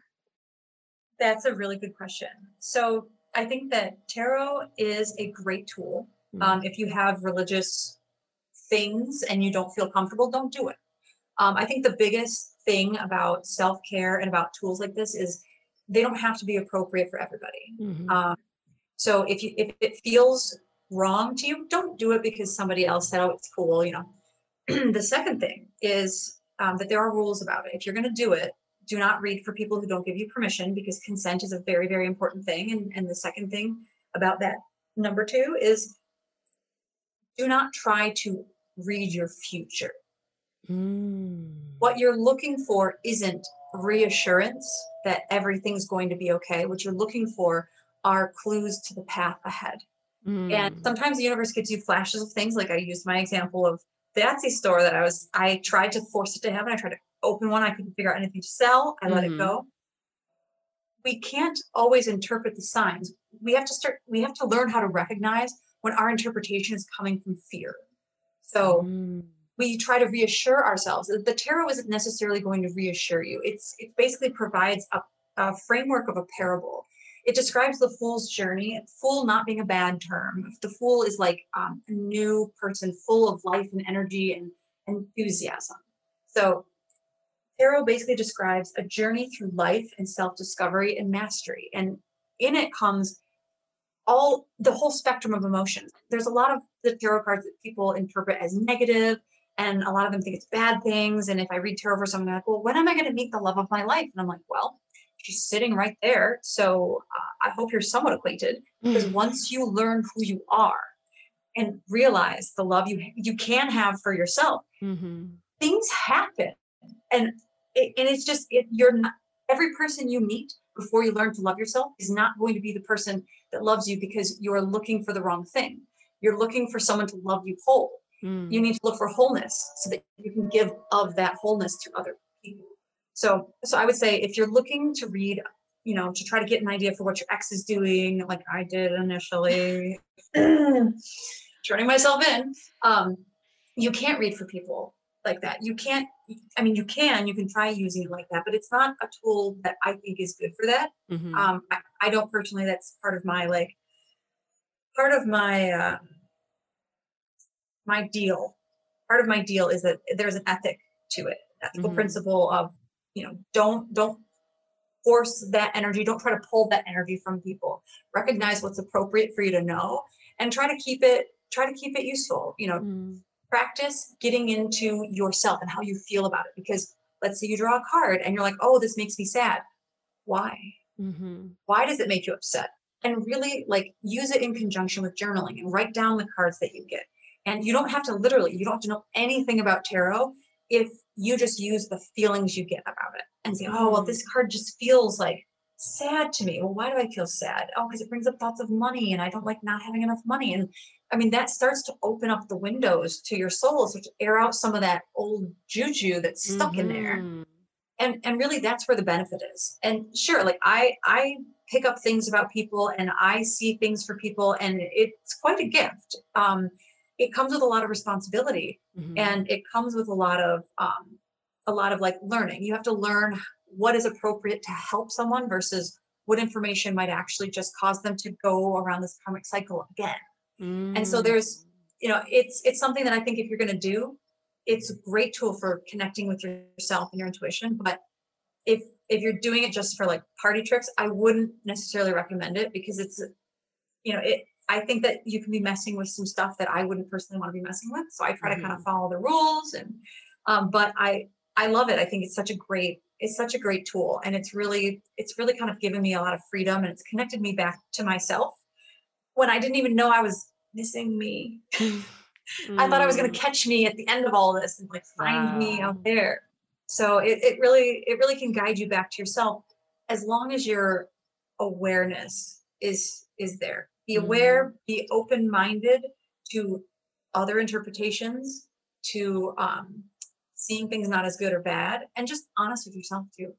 [SPEAKER 1] That's a really good question. So I think that tarot is a great tool.
[SPEAKER 2] Mm,
[SPEAKER 1] Um, if you have religious things and you don't feel comfortable, don't do it. Um, I think the biggest thing about self care and about tools like this is they don't have to be appropriate for everybody.
[SPEAKER 2] mhm,
[SPEAKER 1] Um, so if you if it feels wrong to you, don't do it because somebody else said, "Oh, it's cool." You know. the second thing is um, that there are rules about it. If you're going to do it, do not read for people who don't give you permission because consent is a very very important thing. And and the second thing about that number two is do not try to read your future.
[SPEAKER 2] mm,
[SPEAKER 1] What you're looking for isn't reassurance that everything's going to be okay. What you're looking for are clues to the path ahead. And
[SPEAKER 2] mm,
[SPEAKER 1] sometimes the universe gives you flashes of things. Like I used my example of the Etsy store that I was, I tried to force it to happen. I tried to open one. I couldn't figure out anything to sell. I let
[SPEAKER 2] Mhm.
[SPEAKER 1] it go. We can't always interpret the signs. We have to start, we have to learn how to recognize when our interpretation is coming from fear. So
[SPEAKER 2] mm,
[SPEAKER 1] we try to reassure ourselves. The tarot isn't necessarily going to reassure you. It's it basically provides a, a framework of a parable. It describes the fool's journey. Fool not being a bad term. The fool is like um, a new person, full of life and energy and enthusiasm. So tarot basically describes a journey through life and self-discovery and mastery. And in it comes all the whole spectrum of emotions. There's a lot of the tarot cards that people interpret as negative, and a lot of them think it's bad things. And if I read tarot for someone, they're like, well, when am I going to meet the love of my life? And I'm like, well, she's sitting right there. So uh, I hope you're somewhat acquainted because once you learn who you are and realize the love you you can have for yourself,
[SPEAKER 2] mhm,
[SPEAKER 1] things happen, and it, and it's just it, you're not every person you meet before you learn to love yourself is not going to be the person that loves you because you're looking for the wrong thing. You're looking for someone to love you whole.
[SPEAKER 2] mm,
[SPEAKER 1] You need to look for wholeness so that you can give of that wholeness to other people. So, so I would say if you're looking to read, you know, to try to get an idea for what your ex is doing, like I did initially, turning myself in, um, you can't read for people like that. You can't. I mean, you can. You can try using it like that, but it's not a tool that I think is good for that.
[SPEAKER 2] mhm,
[SPEAKER 1] Um, I, I don't personally. That's part of my like, part of my uh, my deal. Part of my deal is that there's an ethic to it, ethical
[SPEAKER 2] Mhm.
[SPEAKER 1] principle of, you know, don't don't force that energy. Don't try to pull that energy from people. Recognize what's appropriate for you to know and try to keep it, try to keep it useful. You know, mm. Practice getting into yourself and how you feel about it. Because let's say you draw a card and you're like, oh, this makes me sad. Why? Mm-hmm. Why does it make you upset? And really like use it in conjunction with journaling and write down the cards that you get. And you don't have to literally, you don't have to know anything about tarot if you just use the feelings you get about it and say, oh, well, this mm. card just feels like sad to me. Well, why do I feel sad? Oh, because it brings up thoughts of money and I don't like not having enough money. And I mean, that starts to open up the windows to your soul, so to air out some of that old juju that's stuck mm-hmm. in there. Mm-hmm. And and really that's where the benefit is. And sure, like I I pick up things about people and I see things for people and it's quite a gift. Um, it comes with a lot of responsibility mm-hmm. and it comes with a lot of um, a lot of like learning you have to learn what is appropriate to help someone versus what information might actually just cause them to go around this karmic cycle again mm. and so there's you know it's it's something that i think if you're going to do it's a great tool for connecting with yourself and your intuition but if if you're doing it just for like party tricks i wouldn't necessarily recommend it because it's you know it I think that you can be messing with some stuff that I wouldn't personally want to be messing with. So I try mm-hmm. to kind of follow the rules and um, but I I love it. I think it's such a great it's such a great tool and it's really it's really kind of given me a lot of freedom and it's connected me back to myself when I didn't even know I was missing me. mm. I thought I was going to catch me at the end of all this and like find wow. me out there. So it, it really it really can guide you back to yourself as long as your awareness is is there be aware, mm-hmm. be open minded to other interpretations, to um, seeing things not as good or bad, and just honest with yourself too.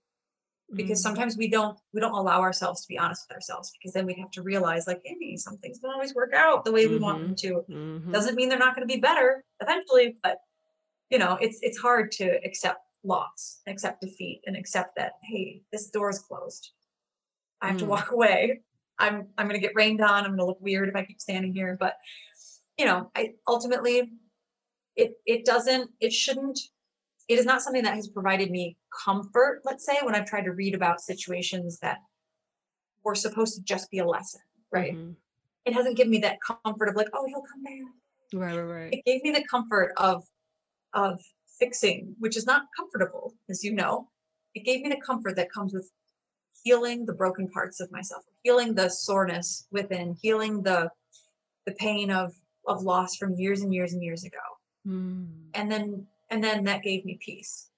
[SPEAKER 1] Because mm. sometimes we don't we don't allow ourselves to be honest with ourselves because then we have to realize like, hey, some things don't always work out the way we mm-hmm. want them mm-hmm. to. Mm-hmm. Doesn't mean they're not going to be better eventually, but you know, it's it's hard to accept loss, accept defeat, and accept that hey, this door is closed. I have mm. to walk away I'm I'm going to get rained on. I'm going to look weird if I keep standing here. But you know, I ultimately it it doesn't it shouldn't it is not something that has provided me comfort. Let's say when I've tried to read about situations that were supposed to just be a lesson, right? Mm-hmm. It hasn't given me that comfort of like, oh, he'll come back.
[SPEAKER 2] Right, right, right.
[SPEAKER 1] It gave me the comfort of of fixing, which is not comfortable, as you know. It gave me the comfort that comes with healing the broken parts of myself healing the soreness within healing the the pain of of loss from years and years and years ago mm. and then and then that gave me peace.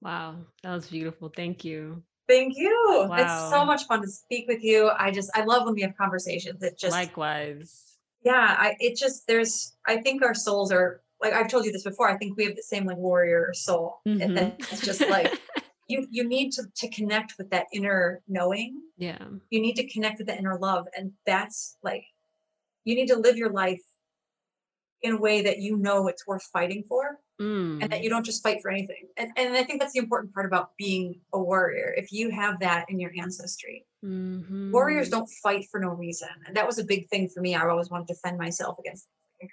[SPEAKER 2] Wow that was beautiful thank you.
[SPEAKER 1] Thank you wow. it's so much fun to speak with you i just i love when we have conversations it just
[SPEAKER 2] likewise.
[SPEAKER 1] Yeah i it just there's i think our souls are like i've told you this before i think we have the same like warrior soul mm-hmm. and then it's just like you you need to to connect with that inner knowing.
[SPEAKER 2] Yeah.
[SPEAKER 1] You need to connect with the inner love and that's like you need to live your life in a way that you know it's worth fighting for mm. and that you don't just fight for anything and, and i think that's the important part about being a warrior if you have that in your ancestry mm-hmm. warriors don't fight for no reason and that was a big thing for me i always wanted to defend myself against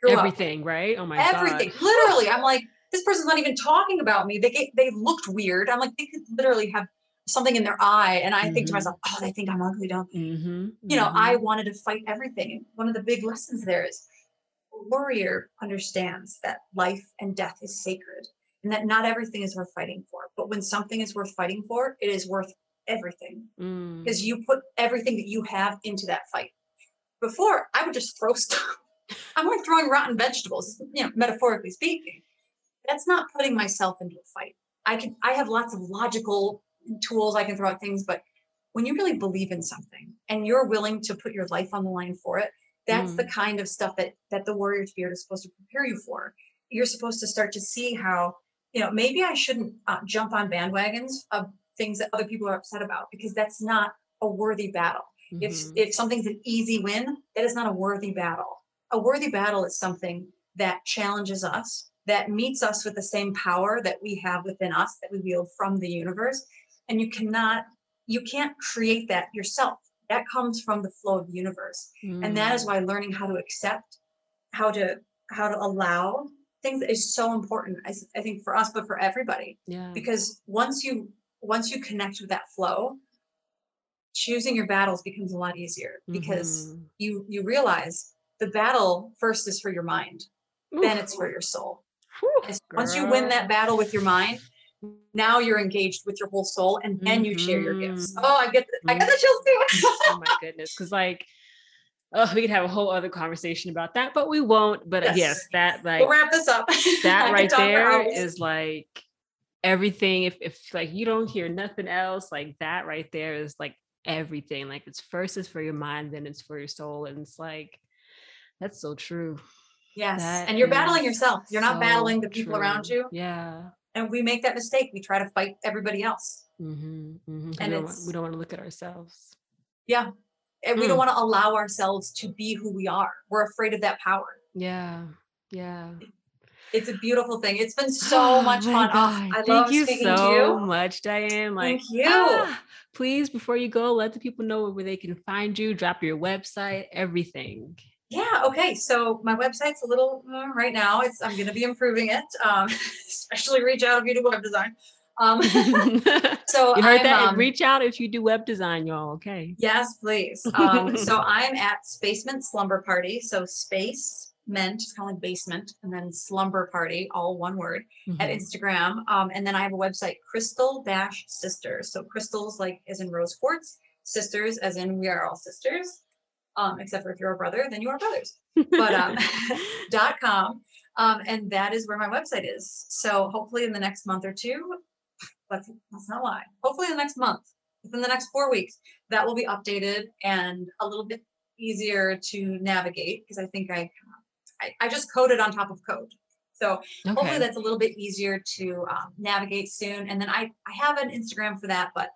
[SPEAKER 2] everything up. right oh my God.
[SPEAKER 1] everything
[SPEAKER 2] God.
[SPEAKER 1] literally i'm like this person's not even talking about me. They get, they looked weird. I'm like, they could literally have something in their eye. And I mm-hmm. think to mm-hmm. myself, oh, they think I'm ugly, don't they? Mm-hmm. You know, I mm-hmm. wanted to fight everything. One of the big lessons there is warrior understands that life and death is sacred and that not everything is worth fighting for. But when something is worth fighting for, it is worth everything because mm. you put everything that you have into that fight. Before, I would just throw stuff. I'm like throwing rotten vegetables, you know, metaphorically speaking that's not putting myself into a fight. I can I have lots of logical tools I can throw at things, but when you really believe in something and you're willing to put your life on the line for it, that's mm. the kind of stuff that that the warrior spirit is supposed to prepare you for. You're supposed to start to see how you know maybe I shouldn't uh, jump on bandwagons of things that other people are upset about because that's not a worthy battle. Mm-hmm. If if something's an easy win, that is not a worthy battle. A worthy battle is something that challenges us that meets us with the same power that we have within us that we wield from the universe and you cannot you can't create that yourself that comes from the flow of the universe mm. and that is mm. why learning how to accept how to how to allow things is so important I, I think for us but for everybody
[SPEAKER 2] yeah
[SPEAKER 1] because once you once you connect with that flow choosing your battles becomes a lot easier because
[SPEAKER 2] Mhm.
[SPEAKER 1] you you realize the battle first is for your mind, then it's for your soul. Once you win that battle with your mind, now you're engaged with your whole soul, and then you share your gifts.
[SPEAKER 2] Mhm.
[SPEAKER 1] Oh, I get I get the mm-hmm. chills too.
[SPEAKER 2] oh my goodness because like oh we could have a whole other conversation about that but we won't but uh, yes,
[SPEAKER 1] Yes.
[SPEAKER 2] that like
[SPEAKER 1] we'll wrap this up.
[SPEAKER 2] That right there is like everything if if like you don't hear nothing else like that right there is like everything like it's first is for your mind then it's for your soul and it's like that's so true
[SPEAKER 1] yes,
[SPEAKER 2] that
[SPEAKER 1] and you're battling yourself. You're not battling the people around you,
[SPEAKER 2] yeah
[SPEAKER 1] and we make that mistake. We try to fight everybody else.
[SPEAKER 2] Hmm hmm
[SPEAKER 1] And
[SPEAKER 2] we, don't want, we don't want to look at ourselves
[SPEAKER 1] Yeah, and we
[SPEAKER 2] Mm.
[SPEAKER 1] don't want to allow ourselves to be who we are. We're afraid of that power.
[SPEAKER 2] yeah yeah
[SPEAKER 1] It's a beautiful thing. It's been so much fun. Oh, I
[SPEAKER 2] Thank
[SPEAKER 1] love
[SPEAKER 2] you
[SPEAKER 1] speaking
[SPEAKER 2] so
[SPEAKER 1] to you.
[SPEAKER 2] much, Diane. Like,
[SPEAKER 1] Thank you.
[SPEAKER 2] ah, please, before you go, let the people know where they can find you. Drop your website, everything.
[SPEAKER 1] Yeah. Okay. So my website's a little uh, right now. It's I'm going to be improving it. Um, especially reach out if you do web design. Um,
[SPEAKER 2] you
[SPEAKER 1] so
[SPEAKER 2] heard
[SPEAKER 1] I'm,
[SPEAKER 2] that?
[SPEAKER 1] um,
[SPEAKER 2] Reach out if you do web design, y'all. Okay.
[SPEAKER 1] Yes, please. Um, so I'm at Spacement Slumber Party. So space meant it's kind of like basement, and then slumber party, all one word at
[SPEAKER 2] Mhm.
[SPEAKER 1] Instagram. Um, and then I have a website, Crystal Dash Sisters. So crystals like as in rose quartz, sisters as in we are all sisters. Um, except for if you're a brother, then you are brothers. But um, dot com. Um, and that is where my website is. So hopefully in the next month or two, let's let's not lie. Hopefully in the next month, within the next four weeks, that will be updated and a little bit easier to navigate because I think I, I I just coded on top of code. So hopefully that's a little bit easier to um, navigate soon. And then I I have an Instagram for that, but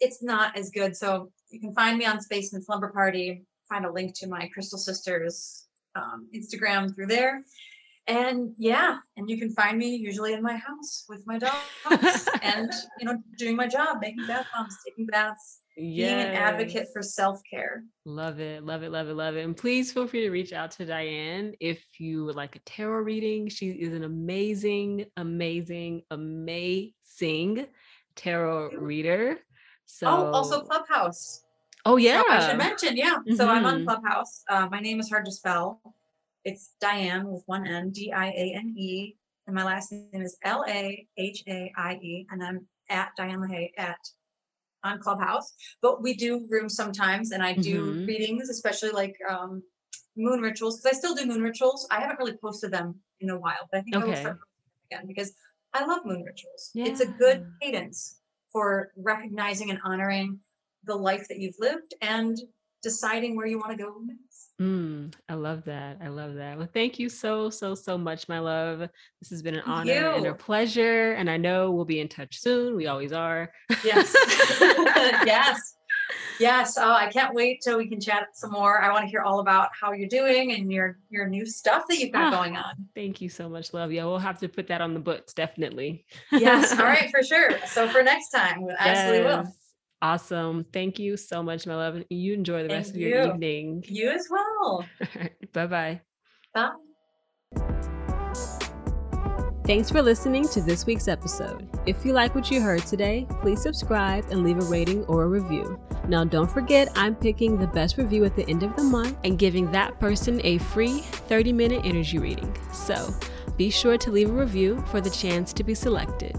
[SPEAKER 1] it's not as good. So you can find me on Spacement Slumber Party. Find a link to my Crystal Sisters um, Instagram through there. And yeah, and you can find me usually in my house with my dogs and you know doing my job, making bath bombs, taking baths, being an advocate for self care.
[SPEAKER 2] Love it, love it, love it, love it. And please feel free to reach out to Diane if you would like a tarot reading. She is an amazing, amazing, amazing tarot reader. So,
[SPEAKER 1] Oh, also Clubhouse.
[SPEAKER 2] oh yeah,
[SPEAKER 1] I should mention, yeah. So I'm on
[SPEAKER 2] Mhm.
[SPEAKER 1] Clubhouse. Uh, my name is hard to spell. It's Diane with one N, D I A N E, and my last name is L A H A I E, and I'm at Diane LaHaie at on Clubhouse. But we do rooms sometimes, and I do
[SPEAKER 2] Mhm.
[SPEAKER 1] readings, especially like um, moon rituals, because I still do moon rituals. I haven't really posted them in a while, but I think I will
[SPEAKER 2] Okay.
[SPEAKER 1] start again because I love moon rituals. It's a good cadence for recognizing and honoring the life that you've lived and deciding where you want to go next.
[SPEAKER 2] Mm, I love that. I love that. Well, thank you so, so, so much, my love. This has been an honor and a pleasure. And I know we'll be in touch soon. We always are.
[SPEAKER 1] Yes. yes. Yes. Oh, I can't wait till we can chat some more. I want to hear all about how you're doing and your your new stuff that you've got
[SPEAKER 2] Ah.
[SPEAKER 1] going on.
[SPEAKER 2] Thank you so much, love. Yeah, we'll have to put that on the books, definitely.
[SPEAKER 1] Yes. All right, for sure. So for next time, we absolutely will.
[SPEAKER 2] Yes. Awesome. Thank you so much, my love. and You enjoy the rest
[SPEAKER 1] Thank
[SPEAKER 2] of your
[SPEAKER 1] you.
[SPEAKER 2] evening.
[SPEAKER 1] You as well.
[SPEAKER 2] bye bye.
[SPEAKER 1] Bye.
[SPEAKER 2] Thanks for listening to this week's episode. If you like what you heard today, please subscribe and leave a rating or a review. Now, don't forget, I'm picking the best review at the end of the month and giving that person a free 30 minute energy reading. So be sure to leave a review for the chance to be selected.